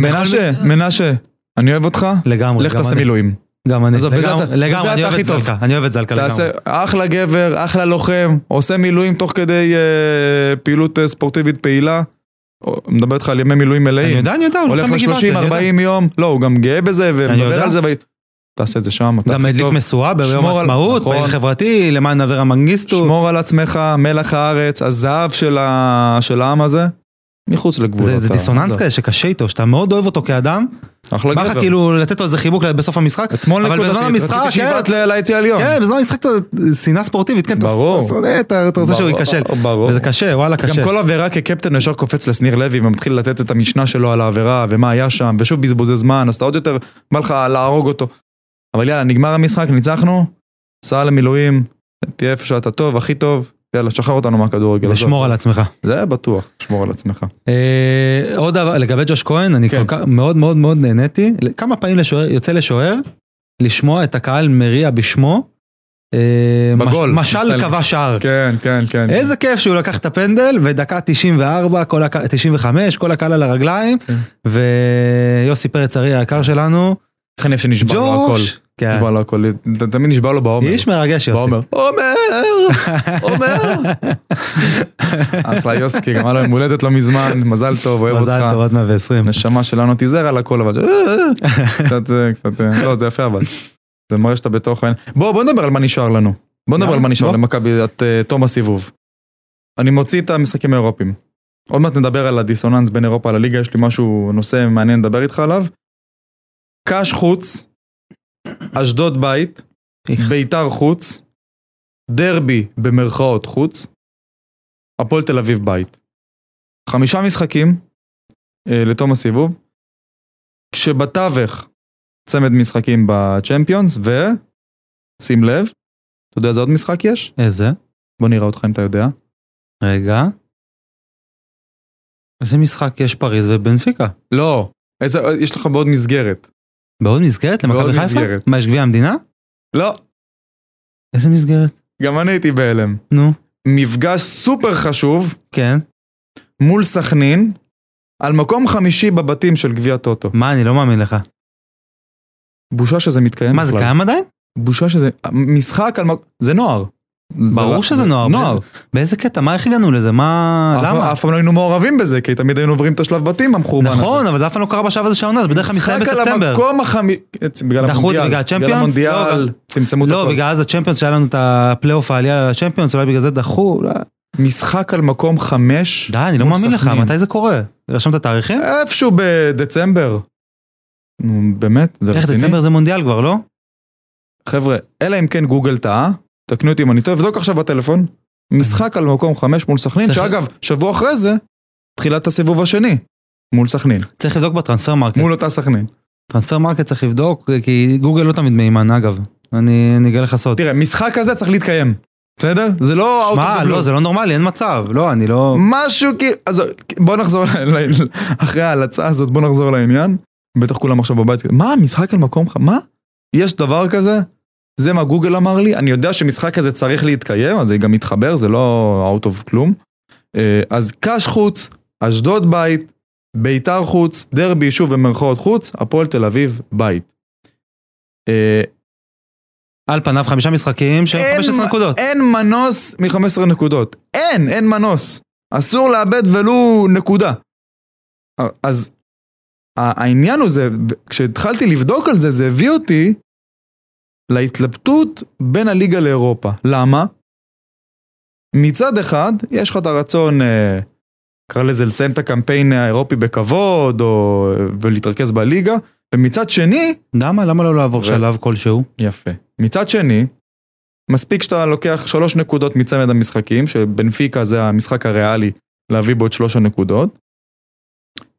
מנשה, מנשה, אני אוהב אותך, לגמרי, לך תעשה. מילואים. גם אני. לגמרי, אני אוהב את. זלקה. אני אוהב את זלקה לגמרי. אחלה גבר, אחלה לוחם, עושה מילואים תוך כדי פעילות ספורטיבית פעילה. מדבר איתך על ימי מילואים אני מלאים. יודע, אני יודע, הוא הולך בגבעתי, אני יודע. ל-30-40 יום, לא, הוא גם גאה בזה. ומדבר על זה. תעשה את זה שם, אתה גם הדליק טוב. משואה ביום העצמאות, נכון. פעיל חברתי, למען אברה מנגיסטו. שמור על עצמך, מלח הארץ, הזהב של העם הזה. מחוץ לגבולות. זה, זה דיסוננס זה- כזה שקשה איתו, שאתה מאוד אוהב אותו כאדם, אחלה בא לך גבר. כאילו לתת לו איזה חיבוק בסוף המשחק, אתמול אבל נקודתית, בזמן המשחק, כן, ליציע העליון. כן, בזמן המשחק אתה שנאה ספורטיבית, כן, אתה. שונא, אתה רוצה שהוא ייכשל, ברור. וזה קשה, וואלה קשה. גם כל עבירה כקפטן ישר קופץ לשניר לוי ומתחיל לתת את המשנה שלו על העבירה ומה היה שם, ושוב בזבוזי זמן, אז אתה עוד יותר בא לך להרוג אותו. אבל יאללה, נגמר המשחק, ניצחנו, סע למילואים, תהיה איפה שאתה טוב, הכי טוב, יאללה, שחרר אותנו מהכדורגל. ושמור על עצמך. זה בטוח, שמור על עצמך. אה, עוד דבר, לגבי ג'וש כהן, אני כן. כל כך מאוד מאוד מאוד נהניתי, כמה פעמים יוצא לשוער, לשמוע את הקהל מריע בשמו, אה, בגול. מש- משל. קבע שער. כן, כן, כן. איזה כיף שהוא לקח את הפנדל, ודקה 94, כל הק... 95, כל הקהל על הרגליים, כן. ויוסי פרץ ארי היקר שלנו, איך אני אוהב שנשבע לו הכל. כן, נשבע לו הכל, תמיד נשבע לו בעומר. איש מרגש יוסי. בעומר. עומר! עומר! אחלה יוסקי, גם היה לו יום הולדת לא מזמן, מזל טוב, אוהב אותך. מזל טוב עד 120. נשמה שלנו תיזהר על הכל אבל קצת אה, קצת אה, לא זה יפה אבל זה מראה שאתה בתוך העניין בוא בוא נדבר על מה נשאר לנו בוא נדבר על מה נשאר. למכבי את אה, תום הסיבוב. אני מוציא את המשחקים האירופיים. עוד מעט נדבר על הדיסוננס בין אירופה לליגה יש לי משהו נושא מעניין לדבר איתך עליו. קאש חוץ אשדוד בית. ביתר חוץ דרבי במרכאות חוץ הפועל תל אביב בית. חמישה משחקים אה, לתום הסיבוב, כשבתווך צמד משחקים בצ'מפיונס, ושים לב, אתה יודע איזה עוד משחק יש? איזה? בוא נראה אותך אם אתה יודע. רגע. איזה משחק יש פריז ובנפיקה? לא, איזה, יש לך בעוד מסגרת. בעוד מסגרת למכבי חיפה? מה, יש גביע המדינה? לא, איזה מסגרת? גם אני הייתי בהלם. נו, מפגש סופר חשוב כן. מול סכנין, על מקום חמישי בבתים של גביע טוטו. מה, אני לא מאמין לך. בושה שזה מתקיים מה, זה בכלל. קיים עדיין? בושה שזה, משחק על מק... זה נוער. ברור לא- שזה נוער. נוער. באיזה- קטע? מה, איך הגענו לזה? מה, למה? אף פעם לא היינו מעורבים בזה, כי תמיד היינו עוברים את השלב בתים המחורבן הזה. נכון, אבל זה אף פעם לא קרה בשלב הזה של העונה, זה בדרך כלל מסתיים משחק על בספטמבר. המקום החמישי, בגלל המונדיאל. בגלל הצ'מפיונס? לא, המונדיאל, גם- צמצמו את לא, הכל. בגלל אז הצ'מפיונס שהיה לנו את הפלייאוף העלייה לצ'מפיונס, אולי בגלל זה דחו. לא. משחק על מקום חמש. די, אני לא מאמין לך. מתי זה קורה? רשמת תאריכים? איפשהו בדצמבר. נו, באמת, זה איך רציני? דצמבר זה מונדיאל כבר, לא? חבר'ה, אלא אם כן גוגל טעה, תקנו אותי אם אני טועה, תבדוק עכשיו בטלפון. משחק על מקום חמש מול סכנין, שאגב, שבוע אחרי זה, תחילת הסיבוב השני. מול סכנין. צריך לבדוק ב Transfermarkt. מול אותה סכנין. Transfermarkt צריך לבדוק, כי גוגל לא תמיד מהימן אגב. אני אגלה לך סוד. תראה, משחק כזה צריך להתקיים. בסדר? זה לא... שמע. לא, זה לא נורמלי, אין מצב. לא, אני לא... משהו כאילו, אז בוא נחזור, אחרי ההלצה הזאת בוא נחזור לעניין. בטח כולם עכשיו בבית, מה משחק על מקום, ח- מה? יש דבר כזה? זה מה גוגל אמר לי, אני יודע שמשחק כזה צריך להתקיים, אז זה גם מתחבר, זה לא out of כלום. אה, אז קאש חוץ, אשדוד בית, ביתר חוץ, דרבי שוב במרכאות חוץ, הפועל תל אביב בית. אה, על פניו חמישה משחקים של אין 15 מ- נקודות. אין מנוס מ-15 נקודות. אין, אין מנוס. אסור לאבד ולו נקודה. אז העניין הוא זה, כשהתחלתי לבדוק על זה, זה הביא אותי להתלבטות בין הליגה לאירופה. למה? מצד אחד, יש לך את הרצון, אה, קרא לזה לסיים את הקמפיין האירופי בכבוד, או, ולהתרכז בליגה, ומצד שני, למה? למה לא לעבור ו- שלב כלשהו? יפה. מצד שני, מספיק שאתה לוקח שלוש נקודות מצמד המשחקים, שבנפיקה זה המשחק הריאלי להביא בו את שלוש הנקודות.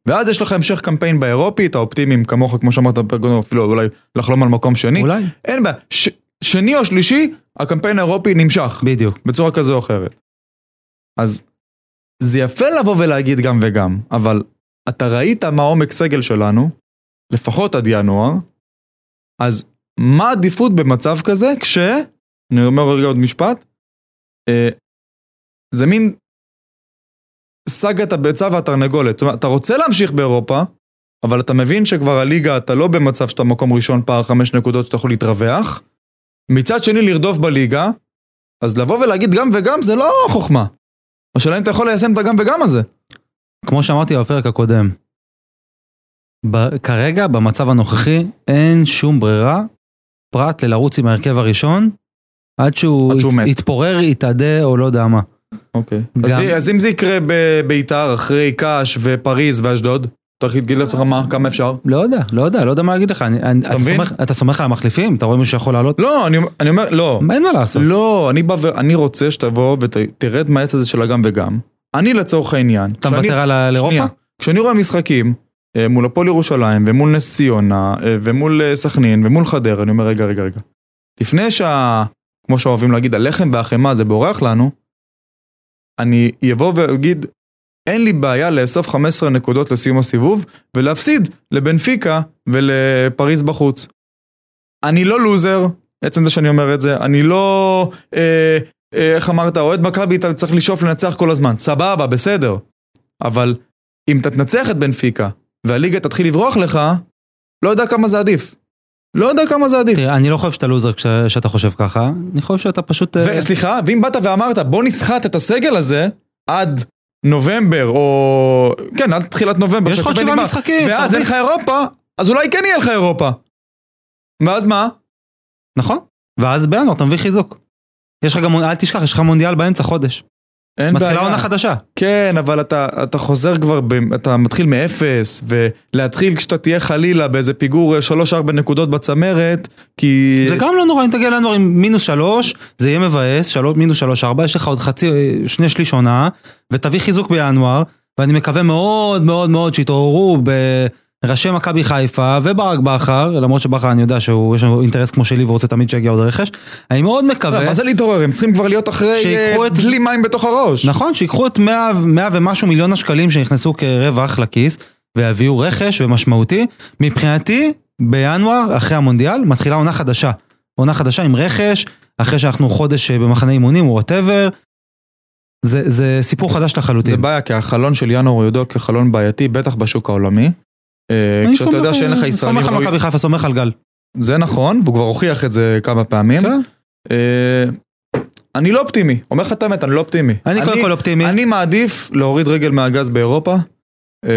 ואז יש לך המשך קמפיין באירופית, האופטימיים כמוך, כמו שאמרת, בפרק אפילו אולי לחלום על מקום שני. אולי. אין בעיה, ש... שני או שלישי, הקמפיין האירופי נמשך, בדיוק. בצורה כזו או אחרת. אז זה יפה לבוא ולהגיד גם וגם, אבל אתה ראית מה עומק סגל שלנו, לפחות עד ינואר, אז מה העדיפות במצב כזה כש... אני אומר רגע עוד משפט, אה, זה מין סאגת הביצה והתרנגולת. זאת אומרת, אתה רוצה להמשיך באירופה, אבל אתה מבין שכבר הליגה, אתה לא במצב שאתה מקום ראשון פער חמש נקודות שאתה יכול להתרווח. מצד שני, לרדוף בליגה, אז לבוא ולהגיד גם וגם זה לא חוכמה. השאלה אם אתה יכול ליישם את הגם וגם הזה. כמו שאמרתי בפרק הקודם, ב- כרגע, במצב הנוכחי, אין שום ברירה, פרט ללרוץ עם ההרכב הראשון, עד שהוא, עד שהוא ית- מת. יתפורר, יתאדה או לא יודע מה. אוקיי. אז, אז אם זה יקרה בביתר אחרי קאש ופריז ואשדוד, אתה תגיד לעצמך מה, כמה אפשר? לא יודע, לא יודע, לא יודע מה להגיד לך. אתה? סומך- על המחליפים? אתה רואה מישהו שיכול לעלות? לא, אני, אני אומר, לא. אין מה לעשות. לא, אני רוצה שתבוא ותרד מהעץ הזה של הגם וגם. אני לצורך העניין. אתה מוותר על אירופה? כשאני רואה משחקים אה, מול הפועל ירושלים ומול נס ציונה אה, ומול אה, סכנין ומול חדרה, אני אומר רגע רגע רגע. לפני שה... כמו שאוהבים להגיד, הלחם והחמאה זה בורח לנו, אני אבוא ואגיד, אין לי בעיה לאסוף 15 נקודות לסיום הסיבוב ולהפסיד לבנפיקה ולפריז בחוץ. אני לא לוזר, עצם זה שאני אומר את זה, אני לא, אה, אה, איך אמרת, אוהד מכבי אתה צריך לשאוף לנצח כל הזמן, סבבה, בסדר. אבל אם אתה תנצח את בנפיקה והליגה תתחיל לברוח לך, לא יודע כמה זה עדיף. לא יודע כמה זה עדיף. תראה, אני לא חושב שאתה לוזר כש- שאתה חושב ככה, אני חושב שאתה פשוט... אה, וסליחה, ואם באת ואמרת בוא נסחט את הסגל הזה עד נובמבר או... כן, עד תחילת נובמבר. יש לך עוד שבעה משחקים, ואז אין לך. אירופה, אז אולי כן יהיה לך אירופה. ואז מה? נכון. ואז בינואר אתה מביא חיזוק. יש לך גם, אל תשכח, יש לך מונדיאל באמצע חודש. אין בעיה. מתחילה עונה חדשה. כן, אבל אתה, אתה חוזר כבר, ב, אתה מתחיל מאפס, ולהתחיל כשאתה תהיה חלילה באיזה פיגור 3-4 נקודות בצמרת, כי... זה גם לא נורא, אם תגיע לינואר עם מינוס שלוש, זה יהיה מבאס, שלוש- מינוס שלוש ארבע, יש לך עוד חצי, אה, שני שליש עונה, ותביא חיזוק בינואר, ואני מקווה מאוד מאוד מאוד שיתעוררו בראשי מכבי חיפה וברק בכר, למרות שבכר אני יודע שהוא, יש לו אינטרס כמו שלי ורוצה תמיד שיגיע עוד רכש, אני מאוד מקווה, לא, מה זה להתעורר? הם צריכים כבר להיות אחרי שיקחו אה, דלי מים בתוך הראש. נכון, שיקחו את 100, 100 ומשהו מיליון השקלים שנכנסו כרווח לכיס, ויביאו רכש ומשמעותי. מבחינתי, בינואר, אחרי המונדיאל, מתחילה עונה חדשה. עונה חדשה עם רכש, אחרי שאנחנו חודש אה, במחנה אימונים או whatever. זה, זה סיפור חדש זה לחלוטין. בעיה, כי החלון של ינואר הוא ידוע כחלון בעייתי, בטח בשוק העולמי. אה, כשאתה יודע שאין לך ישראלים סומך על מכבי חיפה, סומך על גל. זה נכון, והוא כבר הוכיח את זה כמה פעמים. כן. אה, אני לא אופטימי, אומר לך את האמת, אני לא אופטימי. אני קודם כל אופטימי. אני מעדיף להוריד רגל מהגז באירופה, אה,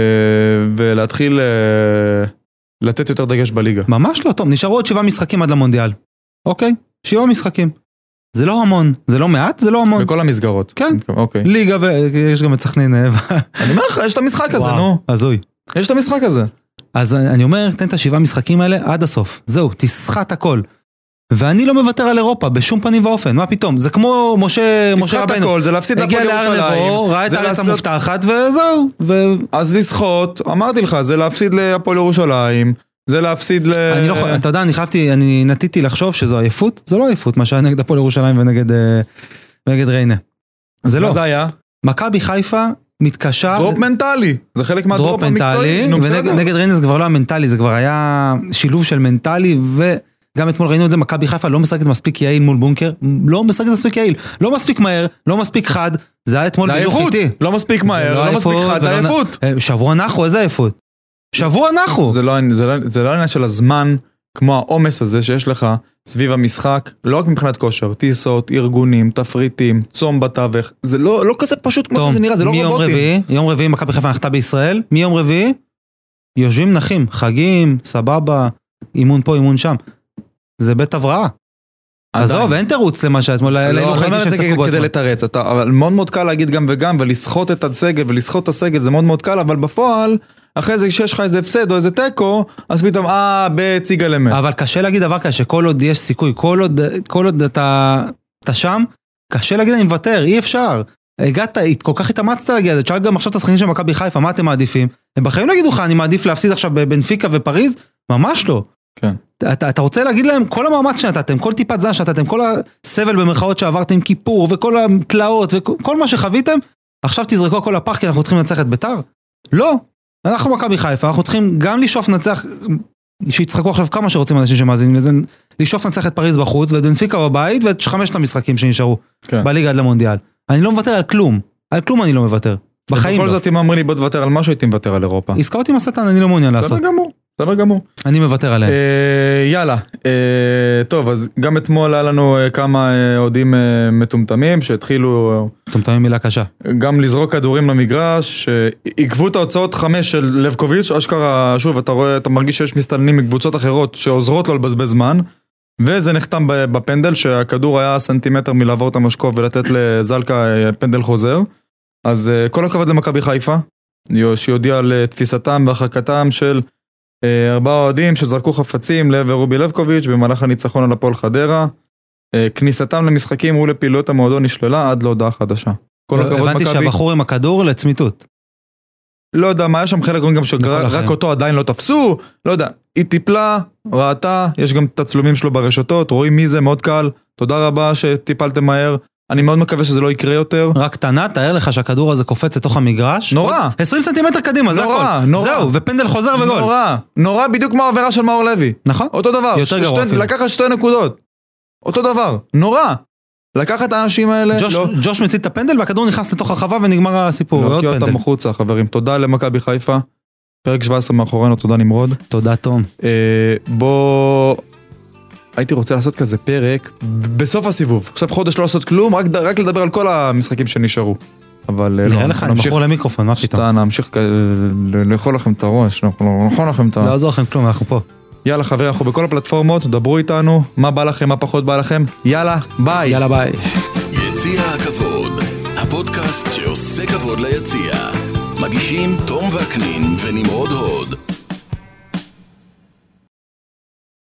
ולהתחיל לתת יותר דגש בליגה. ממש לא, טוב, נשארו עוד שבעה משחקים עד למונדיאל. אוקיי? שבעה משחקים. זה לא המון, זה לא מעט, זה לא המון. בכל המסגרות. כן. אוקיי. ליגה ויש גם את סכנין. אני אומר לך, יש את המשחק הזה, נו. הזוי. יש את המשחק הזה. אז אני אומר, תן את השבעה משחקים האלה עד הסוף. זהו, תסחט הכל. ואני לא מוותר על אירופה בשום פנים ואופן, מה פתאום? זה כמו משה, משה תסחט רבנו. הכל, זה להפסיד הגיע להפועל להר נבו, ירושלים. ראה את הארץ לעשות- המובטחת וזהו. ו- אז לסחוט, אמרתי לך, זה להפסיד להפועל ירושלים, זה להפסיד ל... אני לא יכול, אתה יודע, אני חשבתי, אני נטיתי לחשוב שזו עייפות, זו לא עייפות, מה שהיה נגד הפועל ירושלים ונגד אה, ריינה. זה לא. מה זה היה? מכבי חיפה מתקשה... drop מנטלי. זה חלק drop מה drop המקצועי. מנטלי. ונגד ריינה זה כבר לא היה מנטלי, זה כבר היה שילוב של מנטלי, וגם אתמול ראינו את זה, מכבי חיפה לא משחקת מספיק יעיל מול בונקר, לא משחקת מספיק יעיל, לא מספיק מהר, לא מספיק חד, זה היה אתמול עייפות. איטי. לא מספיק מהר, לא לא מספיק חד, זה ולא נ- עייפות. אה, שבוע נחו, איזה עייפות? שבוע נחו. זה לא זה לא- לא של הזמן, כמו העומס הזה שיש לך סביב המשחק, לא רק מבחינת כושר, טיסות, ארגונים, תפריטים, צום בתווך, זה לא לא כזה פשוט כמו טוב, שזה נראה, זה לא רובוטים. רביעי, יום רביעי מכבי חיפה נחתה בישראל, מיום רביעי, יושבים נחים, חגים, סבבה, אימון פה, אימון שם. זה בית הבראה. עזוב, אין תירוץ למה שאתמול, לא, אני הילוך אומר הייתי את שהם שיחקו כדי. לתרץ, אבל מאוד מאוד קל להגיד גם וגם ולסחוט את הסגל ולסחוט את הסגל זה מאוד מאוד קל, אבל בפועל, אחרי זה כשיש לך איזה הפסד או איזה תיקו, אז פתאום אה, בציגה למת. אבל קשה להגיד דבר כזה, שכל עוד יש סיכוי, כל עוד, כל עוד אתה, אתה שם, קשה להגיד אני מוותר, אי אפשר. הגעת, כל כך התאמצת להגיע לזה, תשאל גם עכשיו את השחקנים של מכבי חיפה, מה אתם מעדיפים? הם בחיים לא יגידו לך, אני מעדיף להפסיד עכשיו בבנפיקה ופריז? ממש לא. כן. אתה, אתה רוצה להגיד להם, כל המאמץ שנתתם, כל טיפת זמן שנתתם, כל הסבל במרכאות שעברתם, כיפור, וכל התלאות, וכל מה שחוויתם, עכשיו תזרקו הכל לפח כי אנחנו צריכים לנצח את ביתר? לא. אנחנו מכבי חיפה, אנחנו צריכים גם לשאוף לנצח, שיצחקו עכשיו כמה שרוצים אנשים שמאזינים לזה, לשאוף לנצח את פריז בחוץ, ואת בנפיקה בבית, ואת חמשת המשחקים שנשארו כן. בליגה עד למונדיאל. אני לא מוותר על כלום, על כלום אני לא מוותר. בחיים בכל לא. זאת אם אומרים לי בוא תוותר על משהו הייתי מוותר על אירופה. עסקאות עם השטן אני לא מעוניין לעשות, בסדר גמור, בסדר גמור. אני מוותר עליהן. אה, יאללה, אה, טוב אז גם אתמול היה לנו אה, כמה אה, אוהדים אה, מטומטמים שהתחילו מטומטמים מילה קשה. גם לזרוק כדורים למגרש, שעיכבו את ההוצאות חמש של לבקוביץ', אשכרה, שוב, אתה רואה, אתה מרגיש שיש מסתננים מקבוצות אחרות שעוזרות לו לבזבז זמן, וזה נחתם בפנדל, שהכדור היה סנטימטר מלעבור את המשקוף ולתת לזלקה פנדל חוזר. אז כל הכבוד למכבי חיפה, שהודיע על תפיסתם והרחקתם של ארבעה אוהדים שזרקו חפצים לעבר רובי לבקוביץ' במהלך הניצחון על הפועל חדרה. אה, כניסתם למשחקים ולפעילויות המועדון נשללה עד להודעה חדשה. כל הכבוד לא, הבנתי מכבי. שהבחור עם הכדור לצמיתות. לא יודע מה, היה שם חלק גם שרק החיים. אותו עדיין לא תפסו, לא יודע. היא טיפלה, ראתה, יש גם תצלומים שלו ברשתות, רואים מי זה, מאוד קל. תודה רבה שטיפלתם מהר. אני מאוד מקווה שזה לא יקרה יותר. רק קטנה, תאר לך שהכדור הזה קופץ לתוך המגרש. נורא. 20 סנטימטר קדימה, זה נורא, הכל. נורא. זהו, ופנדל חוזר וגול. נורא, נורא בדיוק כמו העבירה של מאור לוי. נכון? אותו דבר. יותר גרוע אפילו. לקחת שתי נקודות. אותו דבר, נורא. לקחת את האנשים האלה, ג'וש- לא, ג'וש מצית את הפנדל והכדור נכנס לתוך הרחבה ונגמר הסיפור. להוקיע פנדל. אותם החוצה, חברים. תודה למכבי חיפה. פרק 17 מאחורינו, תודה נמרוד. תודה תום. אה, בוא... הייתי רוצה לעשות כזה פרק בסוף הסיבוב. עכשיו חודש לא לעשות כלום, רק, רק לדבר על כל המשחקים שנשארו. אבל אה, נראה לא, לא, אנחנו נמשיך, מכור למיקרופון, מה פתאום? סתם, נמשיך כ- ל- לאכול לכם את הראש, אנחנו לא נאכול לכם את ה... לא יעזור לכם כלום, אנחנו פה. יאללה חברים, אנחנו בכל הפלטפורמות, דברו איתנו, מה בא לכם, מה פחות בא לכם, יאללה, ביי. יאללה ביי. יציע הכבוד, הפודקאסט שעושה כבוד ליציע. מגישים תום וקנין ונמרוד הוד.